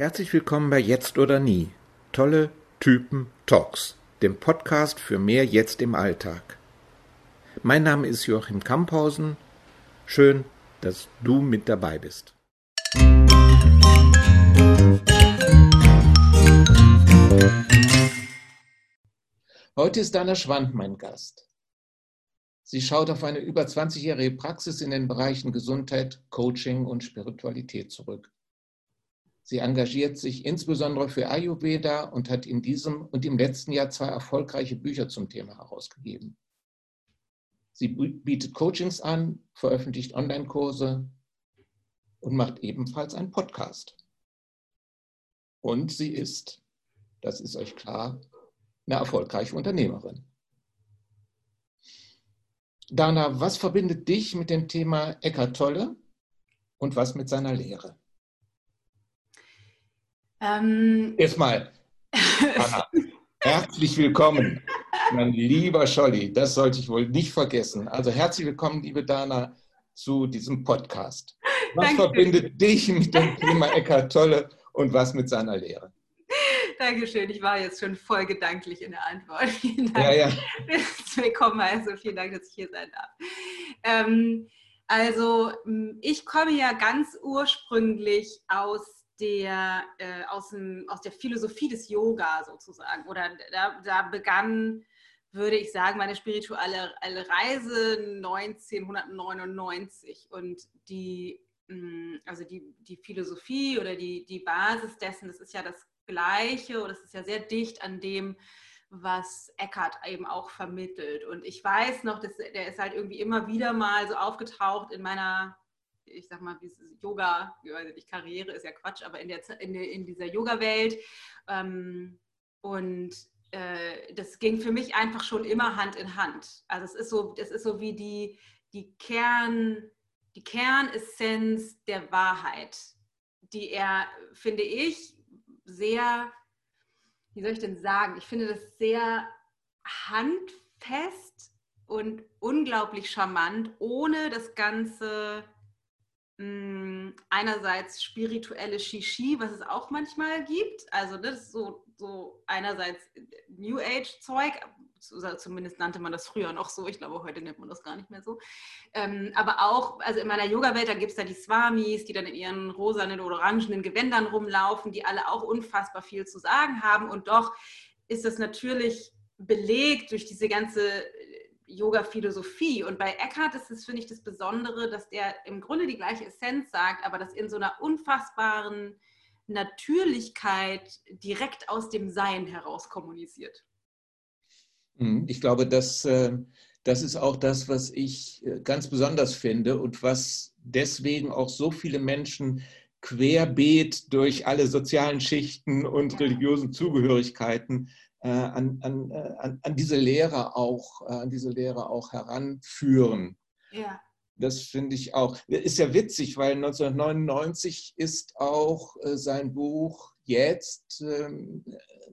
Herzlich willkommen bei Jetzt oder Nie. Tolle Typen Talks, dem Podcast für mehr Jetzt im Alltag. Mein Name ist Joachim Kamphausen. Schön, dass du mit dabei bist. Heute ist Dana Schwand mein Gast. Sie schaut auf eine über 20-jährige Praxis in den Bereichen Gesundheit, Coaching und Spiritualität zurück. Sie engagiert sich insbesondere für Ayurveda und hat in diesem und im letzten Jahr zwei erfolgreiche Bücher zum Thema herausgegeben. Sie bietet Coachings an, veröffentlicht Online-Kurse und macht ebenfalls einen Podcast. Und sie ist, das ist euch klar, eine erfolgreiche Unternehmerin. Dana, was verbindet dich mit dem Thema Eckart Tolle und was mit seiner Lehre? Ähm, Erstmal, Anna, herzlich willkommen, mein lieber Scholli. Das sollte ich wohl nicht vergessen. Also herzlich willkommen, liebe Dana, zu diesem Podcast. Was Danke. verbindet dich mit dem Thema Eckart Tolle und was mit seiner Lehre? Dankeschön. Ich war jetzt schon voll gedanklich in der Antwort. Vielen Dank. Ja, ja. Willkommen. Also vielen Dank, dass ich hier sein darf. Ähm, also ich komme ja ganz ursprünglich aus der, äh, aus, dem, aus der Philosophie des Yoga sozusagen. Oder da, da begann, würde ich sagen, meine spirituelle Reise 1999. Und die, mm, also die, die Philosophie oder die, die Basis dessen, das ist ja das Gleiche oder es ist ja sehr dicht an dem, was Eckhart eben auch vermittelt. Und ich weiß noch, dass der ist halt irgendwie immer wieder mal so aufgetaucht in meiner ich sag mal, Yoga, ich Karriere ist ja Quatsch, aber in, der, in, in dieser Yoga-Welt. Ähm, und äh, das ging für mich einfach schon immer Hand in Hand. Also es ist so, das ist so wie die, die, Kern, die Kernessenz der Wahrheit, die er, finde ich, sehr, wie soll ich denn sagen, ich finde das sehr handfest und unglaublich charmant, ohne das Ganze Mm, einerseits spirituelle Shishi, was es auch manchmal gibt. Also das ist so, so einerseits New Age-Zeug, zumindest nannte man das früher noch so, ich glaube, heute nennt man das gar nicht mehr so. Ähm, aber auch, also in meiner Yoga-Welt, da gibt es da die Swamis, die dann in ihren rosanen oder orangenen Gewändern rumlaufen, die alle auch unfassbar viel zu sagen haben. Und doch ist das natürlich belegt durch diese ganze Yoga-Philosophie. Und bei Eckhart ist es, finde ich, das Besondere, dass der im Grunde die gleiche Essenz sagt, aber das in so einer unfassbaren Natürlichkeit direkt aus dem Sein heraus kommuniziert. Mhm. Ich glaube, dass, äh, das ist auch das, was ich äh, ganz besonders finde und was deswegen auch so viele Menschen querbeet durch alle sozialen Schichten und religiösen Zugehörigkeiten an, an, äh, an, an, diese Lehre auch, äh, an diese Lehre auch heranführen. Ja. Das finde ich auch. Ist ja witzig, weil 1999 ist auch sein Buch jetzt ähm,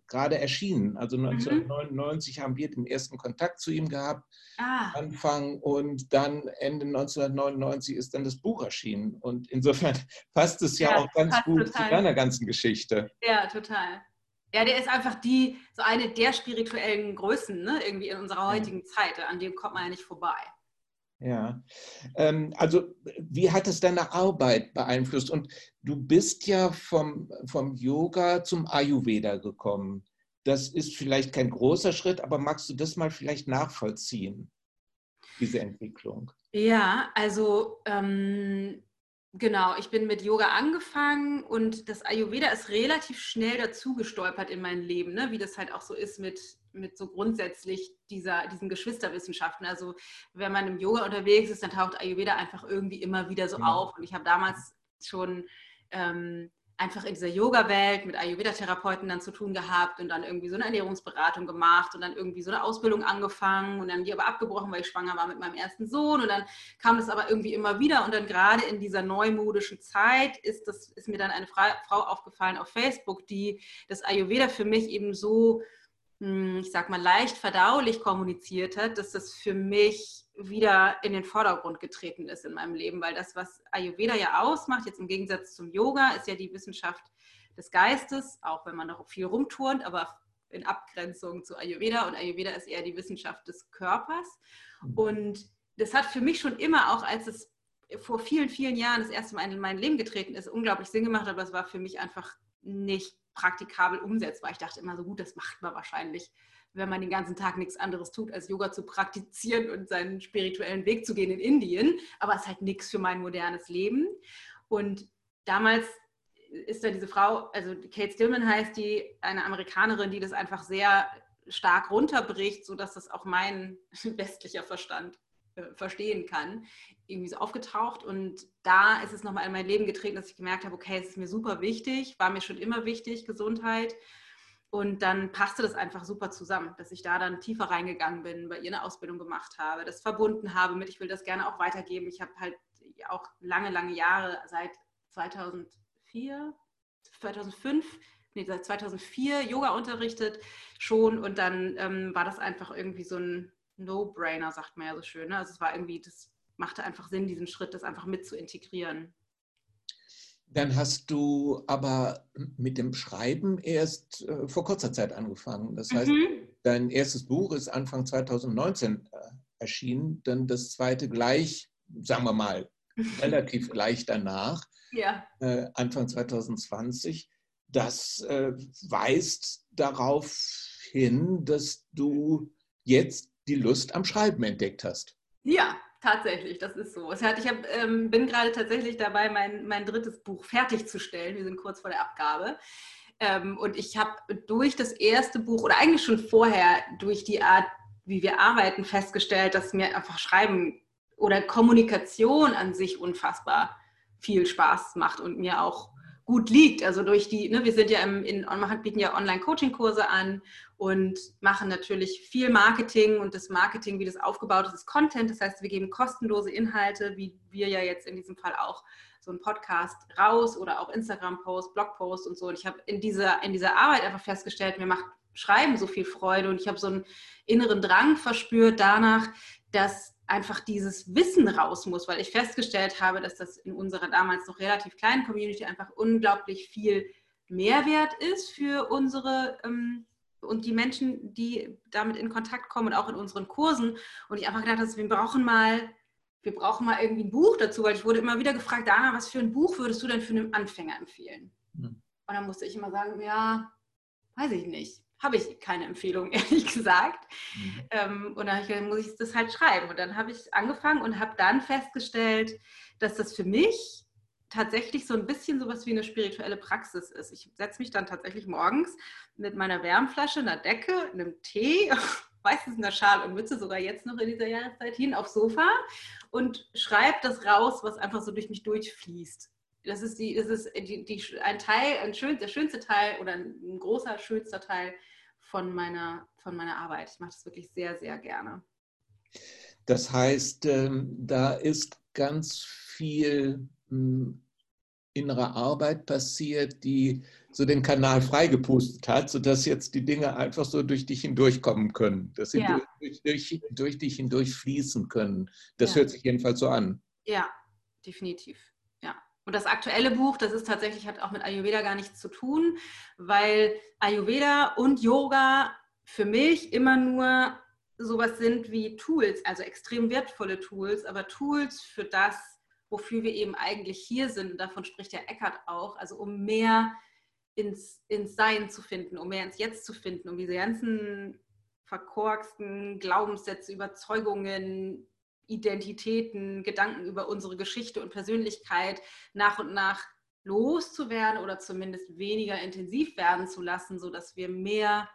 gerade erschienen. Also 1999 mhm. haben wir den ersten Kontakt zu ihm gehabt, ah. Anfang und dann Ende 1999 ist dann das Buch erschienen. Und insofern passt es ja, ja auch ganz gut total. zu deiner ganzen Geschichte. Ja, total. Ja, der ist einfach die, so eine der spirituellen Größen, ne, irgendwie in unserer heutigen Zeit. An dem kommt man ja nicht vorbei. Ja, ähm, also wie hat es deine Arbeit beeinflusst? Und du bist ja vom, vom Yoga zum Ayurveda gekommen. Das ist vielleicht kein großer Schritt, aber magst du das mal vielleicht nachvollziehen, diese Entwicklung? Ja, also ähm, Genau, ich bin mit Yoga angefangen und das Ayurveda ist relativ schnell dazu gestolpert in mein Leben, ne? wie das halt auch so ist mit, mit so grundsätzlich dieser, diesen Geschwisterwissenschaften. Also wenn man im Yoga unterwegs ist, dann taucht Ayurveda einfach irgendwie immer wieder so auf. Und ich habe damals schon ähm, einfach in dieser Yoga-Welt mit Ayurveda-Therapeuten dann zu tun gehabt und dann irgendwie so eine Ernährungsberatung gemacht und dann irgendwie so eine Ausbildung angefangen und dann die aber abgebrochen, weil ich schwanger war mit meinem ersten Sohn und dann kam das aber irgendwie immer wieder und dann gerade in dieser neumodischen Zeit ist, das, ist mir dann eine Frau aufgefallen auf Facebook, die das Ayurveda für mich eben so ich sag mal, leicht verdaulich kommuniziert hat, dass das für mich wieder in den Vordergrund getreten ist in meinem Leben, weil das, was Ayurveda ja ausmacht, jetzt im Gegensatz zum Yoga, ist ja die Wissenschaft des Geistes, auch wenn man noch viel rumturnt, aber in Abgrenzung zu Ayurveda. Und Ayurveda ist eher die Wissenschaft des Körpers. Mhm. Und das hat für mich schon immer, auch als es vor vielen, vielen Jahren das erste Mal in mein Leben getreten ist, unglaublich Sinn gemacht, aber es war für mich einfach nicht praktikabel umsetzbar. Ich dachte immer so, gut, das macht man wahrscheinlich, wenn man den ganzen Tag nichts anderes tut, als Yoga zu praktizieren und seinen spirituellen Weg zu gehen in Indien. Aber es ist halt nichts für mein modernes Leben. Und damals ist da diese Frau, also Kate Stillman heißt die, eine Amerikanerin, die das einfach sehr stark runterbricht, sodass das auch mein westlicher Verstand äh, verstehen kann, irgendwie so aufgetaucht. Und da ist es nochmal in mein Leben getreten, dass ich gemerkt habe, okay, es ist mir super wichtig, war mir schon immer wichtig, Gesundheit. Und dann passte das einfach super zusammen, dass ich da dann tiefer reingegangen bin, bei ihr eine Ausbildung gemacht habe, das verbunden habe mit, ich will das gerne auch weitergeben. Ich habe halt auch lange, lange Jahre, seit 2004, 2005, nee, seit 2004 Yoga unterrichtet schon und dann ähm, war das einfach irgendwie so ein No-Brainer, sagt man ja so schön. Ne? Also es war irgendwie, das machte einfach Sinn, diesen Schritt, das einfach mit zu integrieren. Dann hast du aber mit dem Schreiben erst äh, vor kurzer Zeit angefangen. Das heißt, mhm. dein erstes Buch ist Anfang 2019 äh, erschienen, dann das zweite gleich, sagen wir mal, relativ gleich danach, ja. äh, Anfang 2020. Das äh, weist darauf hin, dass du jetzt die Lust am Schreiben entdeckt hast. Ja, tatsächlich, das ist so. ich hab, ähm, bin gerade tatsächlich dabei, mein, mein drittes Buch fertigzustellen. Wir sind kurz vor der Abgabe. Ähm, und ich habe durch das erste Buch oder eigentlich schon vorher durch die Art, wie wir arbeiten, festgestellt, dass mir einfach Schreiben oder Kommunikation an sich unfassbar viel Spaß macht und mir auch gut liegt. Also durch die, ne, wir sind ja im, in, bieten ja Online-Coaching-Kurse an und machen natürlich viel Marketing und das Marketing, wie das aufgebaut ist, ist Content. Das heißt, wir geben kostenlose Inhalte, wie wir ja jetzt in diesem Fall auch so einen Podcast raus oder auch Instagram-Post, Blog-Post und so. Und ich habe in dieser, in dieser Arbeit einfach festgestellt, mir macht Schreiben so viel Freude und ich habe so einen inneren Drang verspürt danach, dass einfach dieses Wissen raus muss, weil ich festgestellt habe, dass das in unserer damals noch relativ kleinen Community einfach unglaublich viel Mehrwert ist für unsere ähm, und die Menschen, die damit in Kontakt kommen und auch in unseren Kursen. Und ich einfach gedacht habe, wir brauchen mal, wir brauchen mal irgendwie ein Buch dazu, weil ich wurde immer wieder gefragt, Dana, was für ein Buch würdest du denn für einen Anfänger empfehlen? Mhm. Und dann musste ich immer sagen, ja, weiß ich nicht habe ich keine Empfehlung, ehrlich gesagt. Mhm. Ähm, und dann ich, muss ich das halt schreiben. Und dann habe ich angefangen und habe dann festgestellt, dass das für mich tatsächlich so ein bisschen sowas wie eine spirituelle Praxis ist. Ich setze mich dann tatsächlich morgens mit meiner Wärmflasche, einer Decke, einem Tee, meistens einer Schal und Mütze, sogar jetzt noch in dieser Jahreszeit hin, aufs Sofa und schreibe das raus, was einfach so durch mich durchfließt das ist, die, das ist die, die, ein Teil, ein schön, der schönste Teil oder ein großer, schönster Teil von meiner, von meiner Arbeit. Ich mache das wirklich sehr, sehr gerne. Das heißt, ähm, da ist ganz viel hm, innere Arbeit passiert, die so den Kanal freigepustet hat, sodass jetzt die Dinge einfach so durch dich hindurchkommen können, dass sie ja. durch, durch, durch, dich hindurch fließen können. Das ja. hört sich jedenfalls so an. Ja, definitiv. Und das aktuelle Buch, das ist tatsächlich, hat auch mit Ayurveda gar nichts zu tun, weil Ayurveda und Yoga für mich immer nur sowas sind wie Tools, also extrem wertvolle Tools, aber Tools für das, wofür wir eben eigentlich hier sind. Und davon spricht der Eckart auch, also um mehr ins, ins Sein zu finden, um mehr ins Jetzt zu finden, um diese ganzen verkorksten Glaubenssätze, Überzeugungen, Identitäten, Gedanken über unsere Geschichte und Persönlichkeit nach und nach loszuwerden oder zumindest weniger intensiv werden zu lassen, sodass wir mehr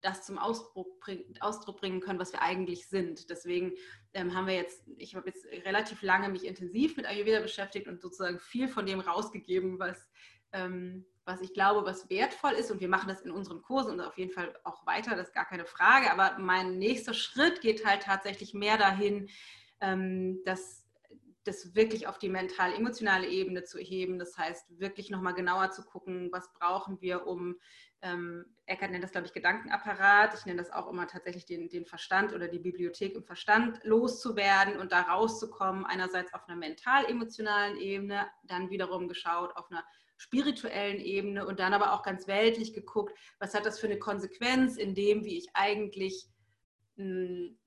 das zum Ausdruck, Ausdruck bringen können, was wir eigentlich sind. Deswegen ähm, haben wir jetzt, ich habe jetzt relativ lange mich intensiv mit Ayurveda beschäftigt und sozusagen viel von dem rausgegeben, was ähm, was ich glaube, was wertvoll ist. Und wir machen das in unseren Kursen und auf jeden Fall auch weiter, das ist gar keine Frage. Aber mein nächster Schritt geht halt tatsächlich mehr dahin, ähm, dass das wirklich auf die mental-emotionale Ebene zu heben. Das heißt, wirklich nochmal genauer zu gucken, was brauchen wir, um, ähm, Eckert nennt das, glaube ich, Gedankenapparat. Ich nenne das auch immer tatsächlich den, den Verstand oder die Bibliothek im Verstand loszuwerden und da rauszukommen. Einerseits auf einer mental-emotionalen Ebene, dann wiederum geschaut auf einer spirituellen Ebene und dann aber auch ganz weltlich geguckt, was hat das für eine Konsequenz in dem, wie ich eigentlich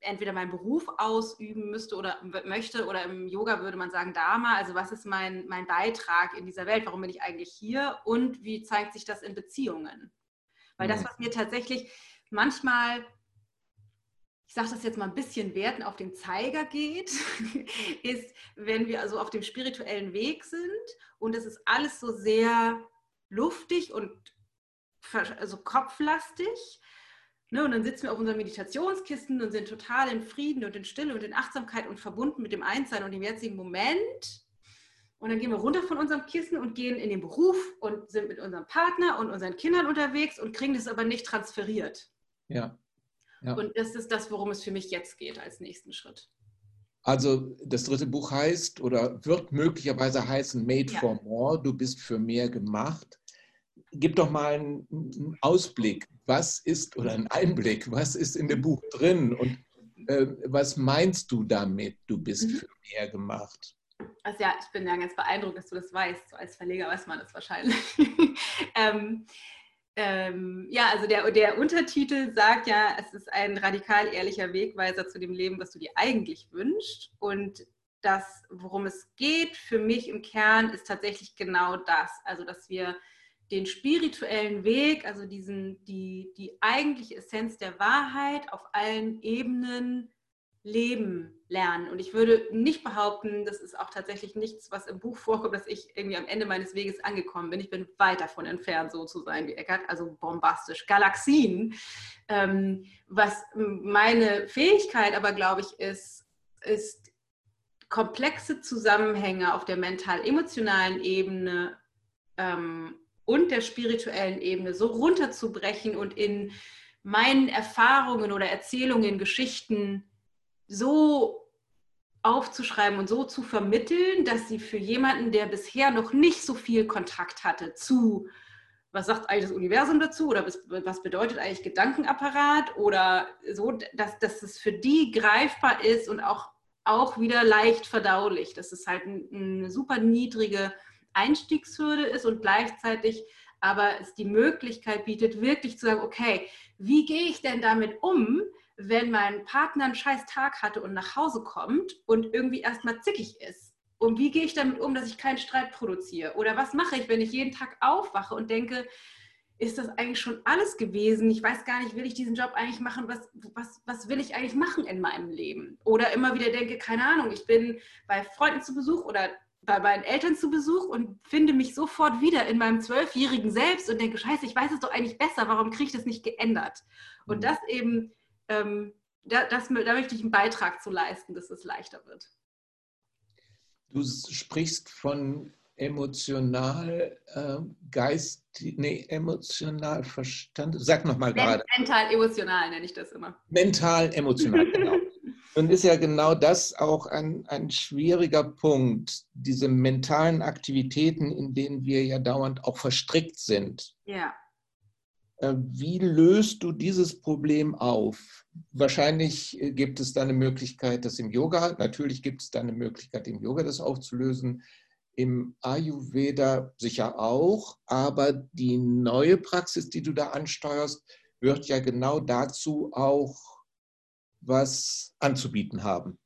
entweder meinen Beruf ausüben müsste oder möchte oder im Yoga würde man sagen Dharma, also was ist mein, mein Beitrag in dieser Welt, warum bin ich eigentlich hier? Und wie zeigt sich das in Beziehungen? Weil das, was mir tatsächlich manchmal, ich sage das jetzt mal ein bisschen werten, auf den Zeiger geht, ist, wenn wir also auf dem spirituellen Weg sind und es ist alles so sehr luftig und also kopflastig Ne, und dann sitzen wir auf unseren Meditationskisten und sind total in Frieden und in Stille und in Achtsamkeit und verbunden mit dem Einssein und dem jetzigen Moment. Und dann gehen wir runter von unserem Kissen und gehen in den Beruf und sind mit unserem Partner und unseren Kindern unterwegs und kriegen das aber nicht transferiert. Ja. Ja. Und das ist das, worum es für mich jetzt geht als nächsten Schritt. Also das dritte Buch heißt oder wird möglicherweise heißen Made ja. for More, du bist für mehr gemacht gib doch mal einen Ausblick, was ist, oder einen Einblick, was ist in dem Buch drin und äh, was meinst du damit, du bist mhm. für mehr gemacht? Also ja, ich bin ja ganz beeindruckt, dass du das weißt. So als Verleger weiß man das wahrscheinlich. ähm, ähm, ja, also der, der Untertitel sagt ja, es ist ein radikal ehrlicher Wegweiser zu dem Leben, was du dir eigentlich wünschst. Und das, worum es geht für mich im Kern, ist tatsächlich genau das. Also, dass wir den spirituellen Weg, also diesen, die, die eigentliche Essenz der Wahrheit auf allen Ebenen leben lernen. Und ich würde nicht behaupten, das ist auch tatsächlich nichts, was im Buch vorkommt, dass ich irgendwie am Ende meines Weges angekommen bin. Ich bin weit davon entfernt, so zu sein wie Eckart, also bombastisch. Galaxien. Ähm, was meine Fähigkeit aber, glaube ich, ist, ist komplexe Zusammenhänge auf der mental-emotionalen Ebene ähm, und der spirituellen Ebene so runterzubrechen und in meinen Erfahrungen oder Erzählungen, Geschichten so aufzuschreiben und so zu vermitteln, dass sie für jemanden, der bisher noch nicht so viel Kontakt hatte zu, was sagt eigentlich das Universum dazu oder was bedeutet eigentlich Gedankenapparat oder so, dass, dass es für die greifbar ist und auch, auch wieder leicht verdaulich. Das ist halt eine super niedrige Einstiegshürde ist und gleichzeitig aber es die Möglichkeit bietet, wirklich zu sagen, okay, wie gehe ich denn damit um, wenn mein Partner einen scheiß Tag hatte und nach Hause kommt und irgendwie erstmal zickig ist? Und wie gehe ich damit um, dass ich keinen Streit produziere? Oder was mache ich, wenn ich jeden Tag aufwache und denke, ist das eigentlich schon alles gewesen? Ich weiß gar nicht, will ich diesen Job eigentlich machen? Was, was, was will ich eigentlich machen in meinem Leben? Oder immer wieder denke, keine Ahnung, ich bin bei Freunden zu Besuch oder bei meinen Eltern zu Besuch und finde mich sofort wieder in meinem zwölfjährigen Selbst und denke, scheiße, ich weiß es doch eigentlich besser, warum kriege ich das nicht geändert? Und mhm. das eben, ähm, da, das, da möchte ich einen Beitrag zu leisten, dass es leichter wird. Du sprichst von emotional, äh, geist, nee, emotional Verstand. Sag nochmal gerade. Mental, emotional nenne ich das immer. Mental, emotional, genau. Und ist ja genau das auch ein, ein schwieriger Punkt, diese mentalen Aktivitäten, in denen wir ja dauernd auch verstrickt sind. Ja. Äh, wie löst du dieses Problem auf? Wahrscheinlich äh, gibt es da eine Möglichkeit, das im Yoga, natürlich gibt es da eine Möglichkeit, im Yoga das aufzulösen, im Ayurveda sicher auch, aber die neue Praxis, die du da ansteuerst, wird ja genau dazu auch was anzubieten haben.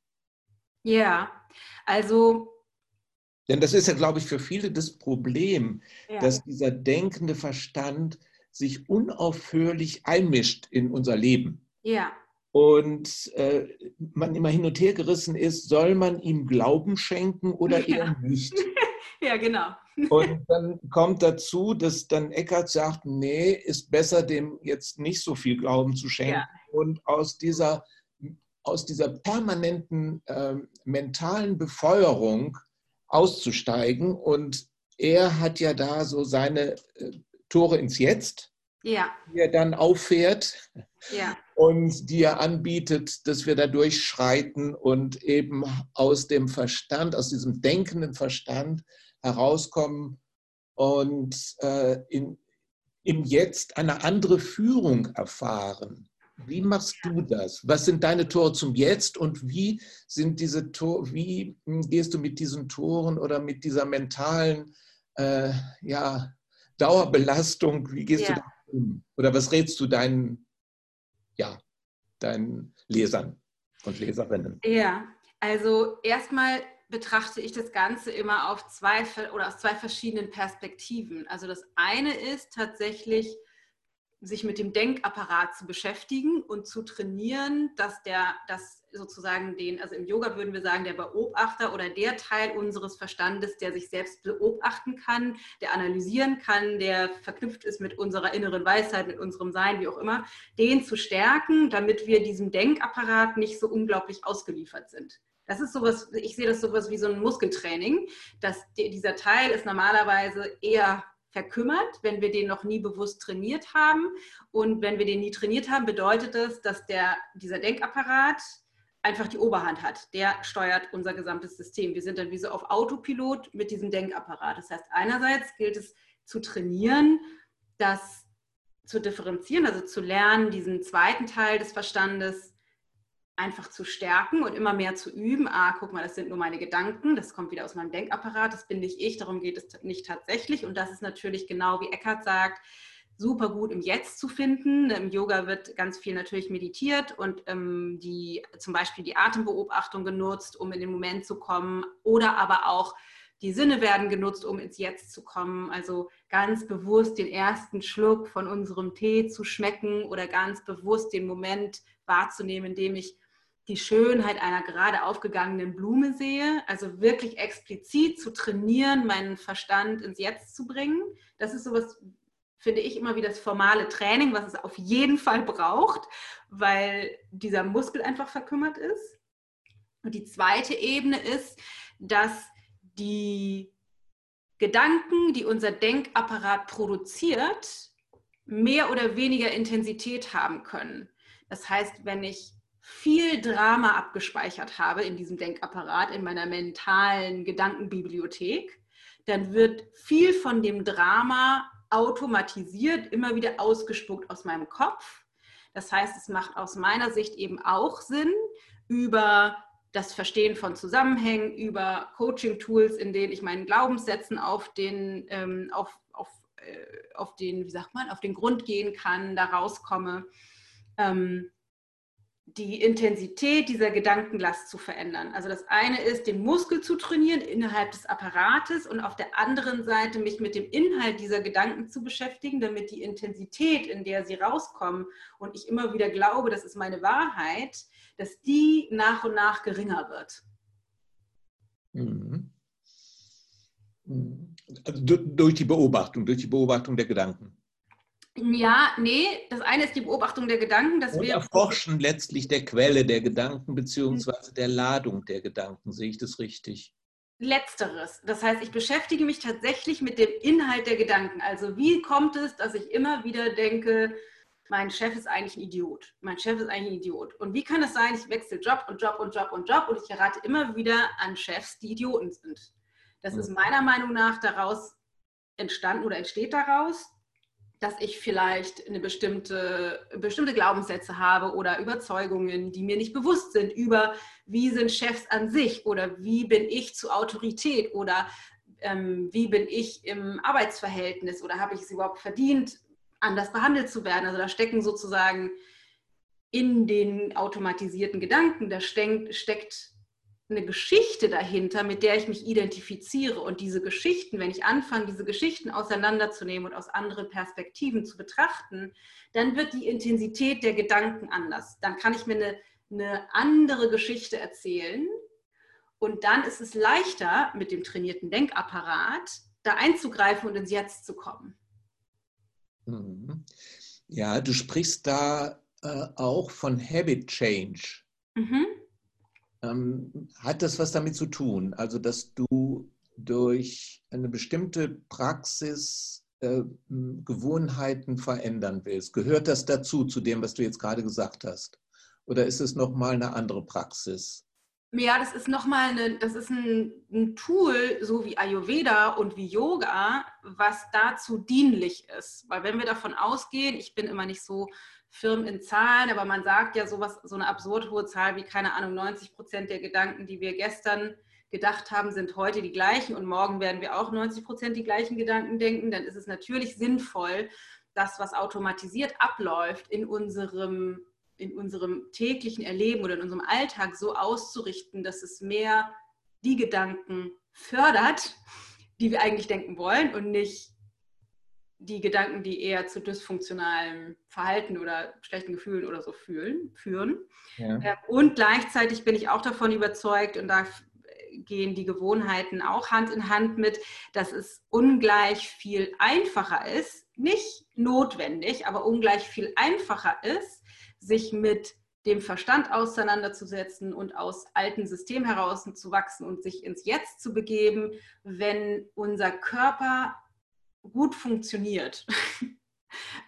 Ja, also. Denn das ist ja, glaube ich, für viele das Problem, ja. dass dieser denkende Verstand sich unaufhörlich einmischt in unser Leben. Ja. Und äh, man immer hin und her gerissen ist, soll man ihm Glauben schenken oder ja. eher nicht? ja, genau. Und dann kommt dazu, dass dann Eckert sagt, nee, ist besser, dem jetzt nicht so viel Glauben zu schenken. Ja. Und aus dieser aus dieser permanenten äh, mentalen Befeuerung auszusteigen. Und er hat ja da so seine äh, Tore ins Jetzt, ja. die er dann auffährt ja. und die er anbietet, dass wir da durchschreiten und eben aus dem Verstand, aus diesem denkenden Verstand herauskommen und äh, in, im Jetzt eine andere Führung erfahren. Wie machst du das? Was sind deine Tore zum Jetzt und wie sind diese Tore, wie hm, gehst du mit diesen Toren oder mit dieser mentalen äh, ja, Dauerbelastung, wie gehst ja. du damit um? Oder was rätst du deinen, ja, deinen Lesern und Leserinnen? Ja, also erstmal betrachte ich das Ganze immer auf zwei oder aus zwei verschiedenen Perspektiven. Also das eine ist tatsächlich sich mit dem Denkapparat zu beschäftigen und zu trainieren, dass der, dass sozusagen den, also im Yoga würden wir sagen, der Beobachter oder der Teil unseres Verstandes, der sich selbst beobachten kann, der analysieren kann, der verknüpft ist mit unserer inneren Weisheit, mit unserem Sein, wie auch immer, den zu stärken, damit wir diesem Denkapparat nicht so unglaublich ausgeliefert sind. Das ist sowas, ich sehe das sowas wie so ein Muskeltraining, dass dieser Teil ist normalerweise eher verkümmert, wenn wir den noch nie bewusst trainiert haben. Und wenn wir den nie trainiert haben, bedeutet das, dass der, dieser Denkapparat einfach die Oberhand hat. Der steuert unser gesamtes System. Wir sind dann wie so auf Autopilot mit diesem Denkapparat. Das heißt, einerseits gilt es zu trainieren, das zu differenzieren, also zu lernen, diesen zweiten Teil des Verstandes einfach zu stärken und immer mehr zu üben. Ah, guck mal, das sind nur meine Gedanken, das kommt wieder aus meinem Denkapparat, das bin nicht ich, darum geht es nicht tatsächlich. Und das ist natürlich genau wie Eckhart sagt, super gut im Jetzt zu finden. Im Yoga wird ganz viel natürlich meditiert und ähm, die, zum Beispiel die Atembeobachtung genutzt, um in den Moment zu kommen. Oder aber auch die Sinne werden genutzt, um ins Jetzt zu kommen. Also ganz bewusst den ersten Schluck von unserem Tee zu schmecken oder ganz bewusst den Moment wahrzunehmen, in dem ich die Schönheit einer gerade aufgegangenen Blume sehe. Also wirklich explizit zu trainieren, meinen Verstand ins Jetzt zu bringen. Das ist sowas, finde ich, immer wie das formale Training, was es auf jeden Fall braucht, weil dieser Muskel einfach verkümmert ist. Und die zweite Ebene ist, dass die Gedanken, die unser Denkapparat produziert, mehr oder weniger Intensität haben können. Das heißt, wenn ich viel Drama abgespeichert habe in diesem Denkapparat, in meiner mentalen Gedankenbibliothek, dann wird viel von dem Drama automatisiert, immer wieder ausgespuckt aus meinem Kopf. Das heißt, es macht aus meiner Sicht eben auch Sinn, über das Verstehen von Zusammenhängen, über Coaching-Tools, in denen ich meinen Glaubenssätzen auf den, ähm, auf, auf, äh, auf den, wie sagt man, auf den Grund gehen kann, da rauskomme. Ähm, die Intensität dieser Gedankenlast zu verändern. Also das eine ist, den Muskel zu trainieren innerhalb des Apparates und auf der anderen Seite mich mit dem Inhalt dieser Gedanken zu beschäftigen, damit die Intensität, in der sie rauskommen und ich immer wieder glaube, das ist meine Wahrheit, dass die nach und nach geringer wird. Mhm. Mhm. Also durch die Beobachtung, durch die Beobachtung der Gedanken. Ja, nee, das eine ist die Beobachtung der Gedanken. Dass und wir Erforschen letztlich der Quelle der Gedanken beziehungsweise der Ladung der Gedanken. Sehe ich das richtig? Letzteres. Das heißt, ich beschäftige mich tatsächlich mit dem Inhalt der Gedanken. Also wie kommt es, dass ich immer wieder denke, mein Chef ist eigentlich ein Idiot. Mein Chef ist eigentlich ein Idiot. Und wie kann es sein, ich wechsle Job und Job und Job und Job und ich gerate immer wieder an Chefs, die Idioten sind. Das ist meiner Meinung nach daraus entstanden oder entsteht daraus, dass ich vielleicht eine bestimmte, bestimmte Glaubenssätze habe oder Überzeugungen, die mir nicht bewusst sind, über wie sind Chefs an sich oder wie bin ich zu Autorität oder ähm, wie bin ich im Arbeitsverhältnis oder habe ich es überhaupt verdient, anders behandelt zu werden. Also da stecken sozusagen in den automatisierten Gedanken, da steckt eine Geschichte dahinter, mit der ich mich identifiziere. Und diese Geschichten, wenn ich anfange, diese Geschichten auseinanderzunehmen und aus anderen Perspektiven zu betrachten, dann wird die Intensität der Gedanken anders. Dann kann ich mir eine, eine andere Geschichte erzählen. Und dann ist es leichter, mit dem trainierten Denkapparat da einzugreifen und ins Jetzt zu kommen. Mhm. Ja, du sprichst da äh, auch von Habit Change. Mhm ähm, hat das was damit zu tun? Also, dass du durch eine bestimmte Praxis äh, Gewohnheiten verändern willst. Gehört das dazu, zu dem, was du jetzt gerade gesagt hast? Oder ist es nochmal eine andere Praxis? Ja, das ist nochmal eine, das ist ein, ein, Tool, so wie Ayurveda und wie Yoga, was dazu dienlich ist. Weil wenn wir davon ausgehen, ich bin immer nicht so Firmen in Zahlen, aber man sagt ja sowas, so eine absurd hohe Zahl wie, keine Ahnung, 90 Prozent der Gedanken, die wir gestern gedacht haben, sind heute die gleichen und morgen werden wir auch 90 Prozent die gleichen Gedanken denken, dann ist es natürlich sinnvoll, das, was automatisiert abläuft, in unserem, in unserem täglichen Erleben oder in unserem Alltag so auszurichten, dass es mehr die Gedanken fördert, die wir eigentlich denken wollen und nicht die Gedanken, die eher zu dysfunktionalem Verhalten oder schlechten Gefühlen oder so fühlen, führen. Ja. Äh, und gleichzeitig bin ich auch davon überzeugt, und da gehen die Gewohnheiten auch Hand in Hand mit, dass es ungleich viel einfacher ist, nicht notwendig, aber ungleich viel einfacher ist, sich mit dem Verstand auseinanderzusetzen und aus alten Systemen herauszuwachsen und sich ins Jetzt zu begeben, wenn unser Körper gut funktioniert.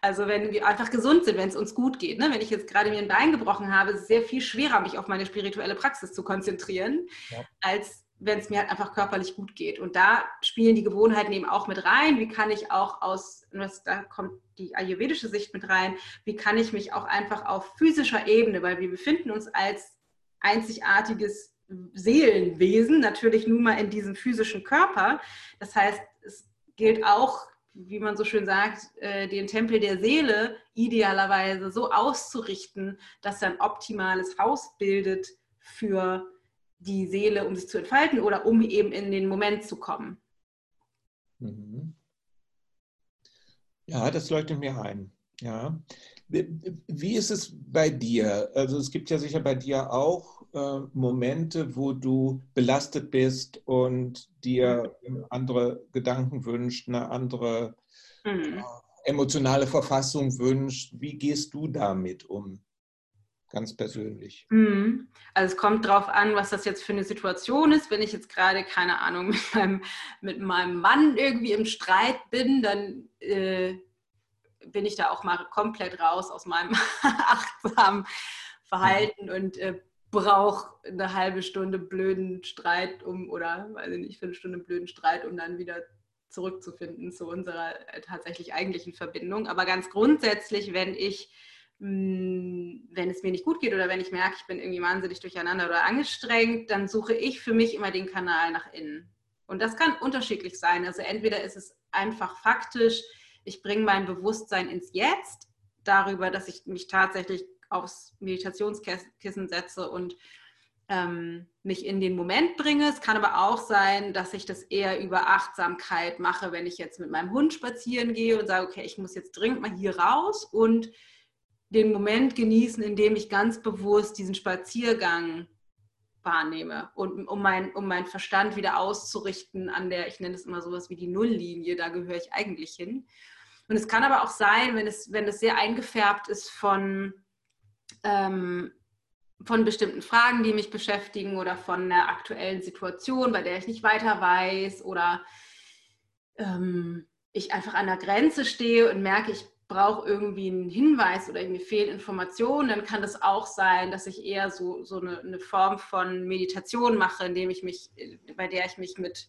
Also wenn wir einfach gesund sind, wenn es uns gut geht. Ne? Wenn ich jetzt gerade mir ein Bein gebrochen habe, ist es sehr viel schwerer, mich auf meine spirituelle Praxis zu konzentrieren, ja. als wenn es mir halt einfach körperlich gut geht. Und da spielen die Gewohnheiten eben auch mit rein. Wie kann ich auch aus, da kommt die ayurvedische Sicht mit rein, wie kann ich mich auch einfach auf physischer Ebene, weil wir befinden uns als einzigartiges Seelenwesen natürlich nun mal in diesem physischen Körper. Das heißt, es gilt auch, wie man so schön sagt, äh, den Tempel der Seele idealerweise so auszurichten, dass er ein optimales Haus bildet für die Seele, um sich zu entfalten oder um eben in den Moment zu kommen. Mhm. Ja, das leuchtet mir ein. Ja. Wie ist es bei dir? Also es gibt ja sicher bei dir auch äh, Momente, wo du belastet bist und dir andere Gedanken wünscht, eine andere mhm. äh, emotionale Verfassung wünscht. Wie gehst du damit um? Ganz persönlich. Mhm. Also es kommt darauf an, was das jetzt für eine Situation ist. Wenn ich jetzt gerade, keine Ahnung, mit meinem, mit meinem Mann irgendwie im Streit bin, dann äh, bin ich da auch mal komplett raus aus meinem achtsamen Verhalten mhm. und äh, brauche eine halbe Stunde blöden Streit um oder weiß ich nicht, für eine Stunde blöden Streit, um dann wieder zurückzufinden zu unserer äh, tatsächlich eigentlichen Verbindung. Aber ganz grundsätzlich, wenn ich hm, wenn es mir nicht gut geht oder wenn ich merke, ich bin irgendwie wahnsinnig durcheinander oder angestrengt, dann suche ich für mich immer den Kanal nach innen. Und das kann unterschiedlich sein. Also entweder ist es einfach faktisch, ich bringe mein Bewusstsein ins Jetzt, darüber, dass ich mich tatsächlich aufs Meditationskissen setze und ähm, mich in den Moment bringe. Es kann aber auch sein, dass ich das eher über Achtsamkeit mache, wenn ich jetzt mit meinem Hund spazieren gehe und sage, okay, ich muss jetzt dringend mal hier raus und den Moment genießen, in dem ich ganz bewusst diesen Spaziergang wahrnehme und um, mein, um meinen Verstand wieder auszurichten an der, ich nenne es immer sowas wie die Nulllinie, da gehöre ich eigentlich hin. Und es kann aber auch sein, wenn es, wenn es sehr eingefärbt ist von, ähm, von bestimmten Fragen, die mich beschäftigen oder von einer aktuellen Situation, bei der ich nicht weiter weiß oder ähm, ich einfach an der Grenze stehe und merke, ich brauche irgendwie einen Hinweis oder mir fehlen Informationen, dann kann das auch sein, dass ich eher so, so eine, eine Form von Meditation mache, indem ich mich, bei der ich mich mit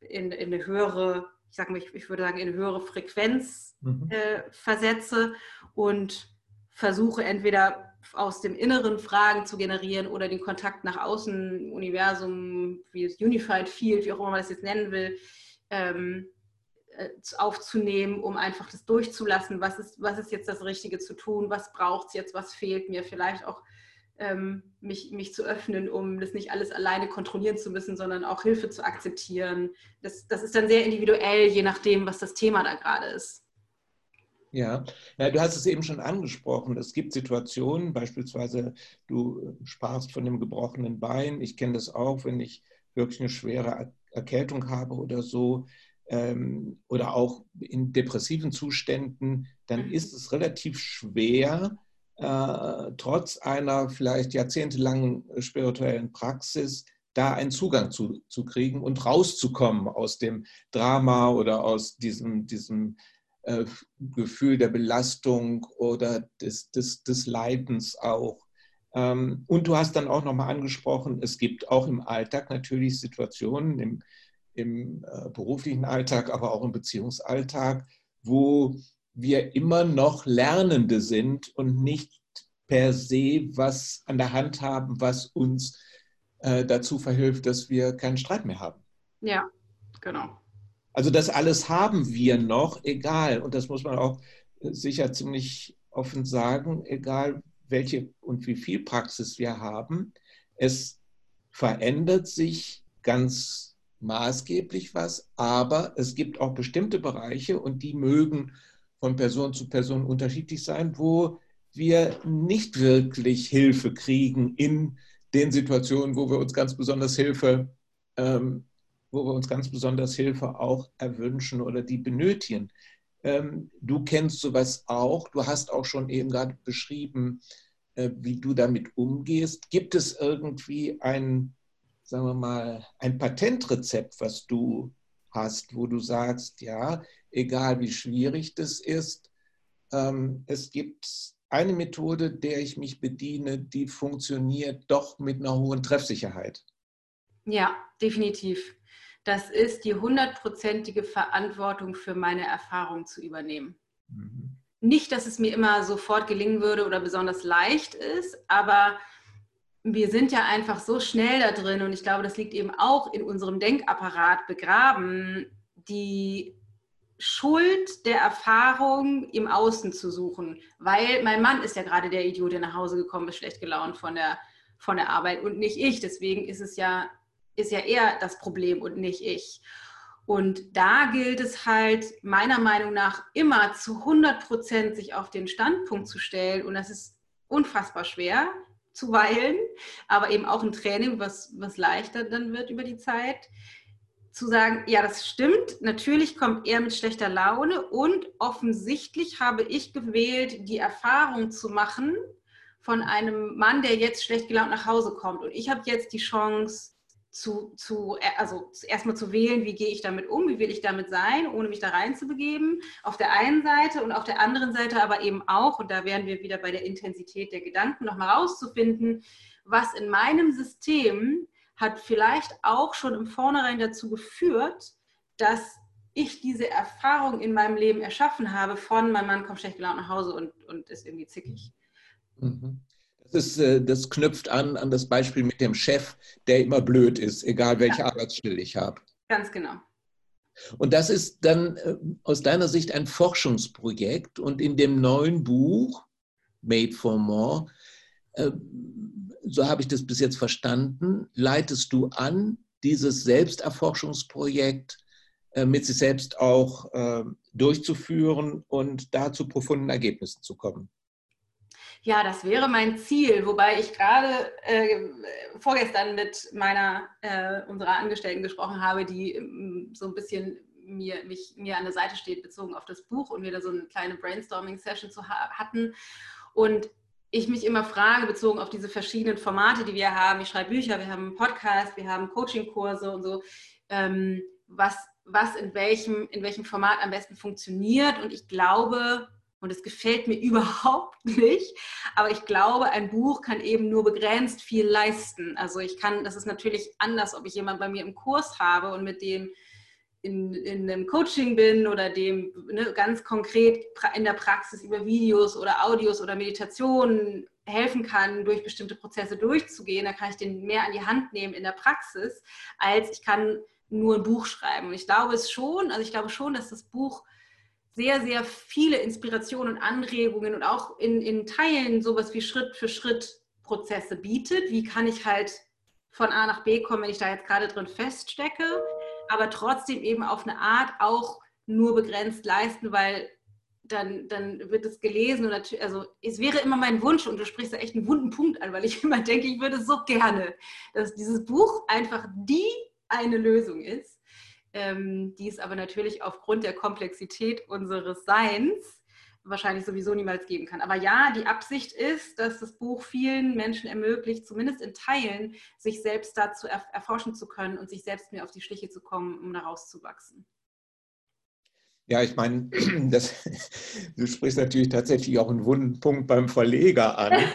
in, in eine höhere, ich sage mal, ich, ich, würde sagen, in höhere Frequenz mhm. äh, versetze und versuche entweder aus dem Inneren Fragen zu generieren oder den Kontakt nach außen, Universum, wie das Unified Field, wie auch immer man das jetzt nennen will, ähm, äh, aufzunehmen, um einfach das durchzulassen, was ist, was ist jetzt das Richtige zu tun, was braucht es jetzt, was fehlt mir, vielleicht auch ähm, mich, mich zu öffnen, um das nicht alles alleine kontrollieren zu müssen, sondern auch Hilfe zu akzeptieren. Das, das ist dann sehr individuell, je nachdem, was das Thema da gerade ist. Ja. ja, du hast es eben schon angesprochen. Es gibt Situationen, beispielsweise du sprachst von dem gebrochenen Bein. Ich kenne das auch, wenn ich wirklich eine schwere Erkältung habe oder so, ähm, oder auch in depressiven Zuständen, dann mhm. ist es relativ schwer, äh, trotz einer vielleicht jahrzehntelangen spirituellen Praxis, da einen Zugang zu, zu kriegen und rauszukommen aus dem Drama oder aus diesem, diesem äh, Gefühl der Belastung oder des, des, des Leidens auch. Ähm, und du hast dann auch nochmal angesprochen, es gibt auch im Alltag natürlich Situationen, im, im äh, beruflichen Alltag, aber auch im Beziehungsalltag, wo wir immer noch Lernende sind und nicht per se was an der Hand haben, was uns äh, dazu verhilft, dass wir keinen Streit mehr haben. Ja, genau. Also das alles haben wir noch, egal, und das muss man auch sicher ziemlich offen sagen, egal welche und wie viel Praxis wir haben, es verändert sich ganz maßgeblich was, aber es gibt auch bestimmte Bereiche und die mögen von Person zu Person unterschiedlich sein, wo wir nicht wirklich Hilfe kriegen in den Situationen, wo wir uns ganz besonders Hilfe, ähm, wo wir uns ganz besonders Hilfe auch erwünschen oder die benötigen. Ähm, du kennst sowas auch. Du hast auch schon eben gerade beschrieben, äh, wie du damit umgehst. Gibt es irgendwie ein, sagen wir mal, ein Patentrezept, was du hast, wo du sagst, ja, egal wie schwierig das ist, ähm, es gibt eine Methode, der ich mich bediene, die funktioniert doch mit einer hohen Treffsicherheit. Ja, definitiv. Das ist die hundertprozentige Verantwortung für meine Erfahrung zu übernehmen. Mhm. Nicht, dass es mir immer sofort gelingen würde oder besonders leicht ist, aber wir sind ja einfach so schnell da drin und ich glaube, das liegt eben auch in unserem Denkapparat begraben, die Schuld der Erfahrung im Außen zu suchen, weil mein Mann ist ja gerade der Idiot, der nach Hause gekommen ist, schlecht gelaunt von der, von der Arbeit und nicht ich. Deswegen ist es ja, ist ja er das Problem und nicht ich. Und da gilt es halt meiner Meinung nach immer zu 100 Prozent sich auf den Standpunkt zu stellen. Und das ist unfassbar schwer zuweilen, aber eben auch ein Training, was, was leichter dann wird über die Zeit zu sagen, ja, das stimmt, natürlich kommt er mit schlechter Laune und offensichtlich habe ich gewählt, die Erfahrung zu machen von einem Mann, der jetzt schlecht gelaunt nach Hause kommt. Und ich habe jetzt die Chance, zu, zu, also erstmal zu wählen, wie gehe ich damit um, wie will ich damit sein, ohne mich da reinzubegeben, auf der einen Seite und auf der anderen Seite aber eben auch, und da wären wir wieder bei der Intensität der Gedanken, nochmal rauszufinden, was in meinem System hat vielleicht auch schon im Vornherein dazu geführt, dass ich diese Erfahrung in meinem Leben erschaffen habe von mein Mann kommt schlecht gelaunt nach Hause und, und ist irgendwie zickig. Mhm. Das, ist, äh, das knüpft an an das Beispiel mit dem Chef, der immer blöd ist, egal welche ja. Arbeitsstelle ich habe. Ganz genau. Und das ist dann äh, aus deiner Sicht ein Forschungsprojekt. Und in dem neuen Buch, Made for More, äh, so habe ich das bis jetzt verstanden, leitest du an, dieses Selbsterforschungsprojekt äh, mit sich selbst auch äh, durchzuführen und da zu profunden Ergebnissen zu kommen. Ja, das wäre mein Ziel, wobei ich gerade äh, vorgestern mit meiner, äh, unserer Angestellten gesprochen habe, die ähm, so ein bisschen mir, mich, mir an der Seite steht, bezogen auf das Buch und wir da so eine kleine Brainstorming-Session ha hatten. Und ich mich immer frage, bezogen auf diese verschiedenen Formate, die wir haben, ich schreibe Bücher, wir haben einen Podcast, wir haben Coaching-Kurse und so, ähm, was, was in, welchem, in welchem Format am besten funktioniert. Und ich glaube, und es gefällt mir überhaupt nicht, aber ich glaube, ein Buch kann eben nur begrenzt viel leisten. Also ich kann, das ist natürlich anders, ob ich jemanden bei mir im Kurs habe und mit dem in, in einem Coaching bin oder dem ne, ganz konkret in der Praxis über Videos oder Audios oder Meditationen helfen kann, durch bestimmte Prozesse durchzugehen, da kann ich den mehr an die Hand nehmen in der Praxis, als ich kann nur ein Buch schreiben. Und ich glaube es schon, also ich glaube schon, dass das Buch sehr, sehr viele Inspirationen und Anregungen und auch in, in Teilen sowas wie Schritt für Schritt Prozesse bietet. Wie kann ich halt von A nach B kommen, wenn ich da jetzt gerade drin feststecke? Aber trotzdem eben auf eine Art auch nur begrenzt leisten, weil dann, dann wird es gelesen und natürlich, also es wäre immer mein Wunsch und du sprichst da echt einen wunden Punkt an, weil ich immer denke, ich würde so gerne, dass dieses Buch einfach die eine Lösung ist, ähm, die es aber natürlich aufgrund der Komplexität unseres Seins wahrscheinlich sowieso niemals geben kann. Aber ja, die Absicht ist, dass das Buch vielen Menschen ermöglicht, zumindest in Teilen, sich selbst dazu erforschen zu können und sich selbst mehr auf die Schliche zu kommen, um daraus zu wachsen. Ja, ich meine, das, du sprichst natürlich tatsächlich auch einen wunden Punkt beim Verleger an.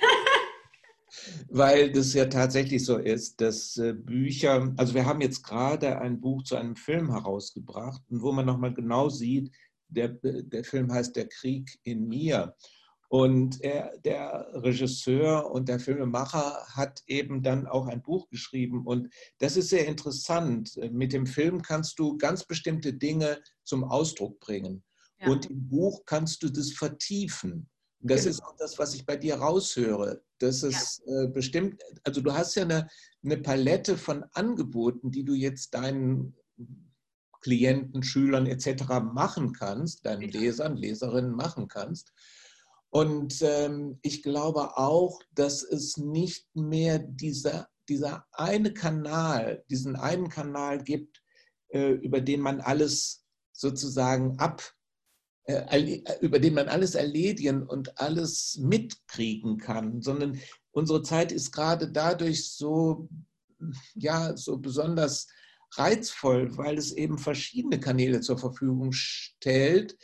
weil das ja tatsächlich so ist, dass äh, Bücher, also wir haben jetzt gerade ein Buch zu einem Film herausgebracht, wo man nochmal genau sieht, der, der Film heißt Der Krieg in mir. Und er, der Regisseur und der Filmemacher hat eben dann auch ein Buch geschrieben. Und das ist sehr interessant. Mit dem Film kannst du ganz bestimmte Dinge zum Ausdruck bringen. Ja. Und im Buch kannst du das vertiefen. Das genau. ist auch das, was ich bei dir raushöre. Das ist ja. äh, bestimmt, also du hast ja eine, eine Palette von Angeboten, die du jetzt deinen Klienten, Schülern etc. machen kannst, deinen Lesern, Leserinnen machen kannst. Und ähm, ich glaube auch, dass es nicht mehr dieser, dieser eine Kanal, diesen einen Kanal gibt, äh, über den man alles sozusagen ab, äh, über den man alles erledigen und alles mitkriegen kann, sondern unsere Zeit ist gerade dadurch so, ja, so besonders reizvoll, weil es eben verschiedene Kanäle zur Verfügung stellt,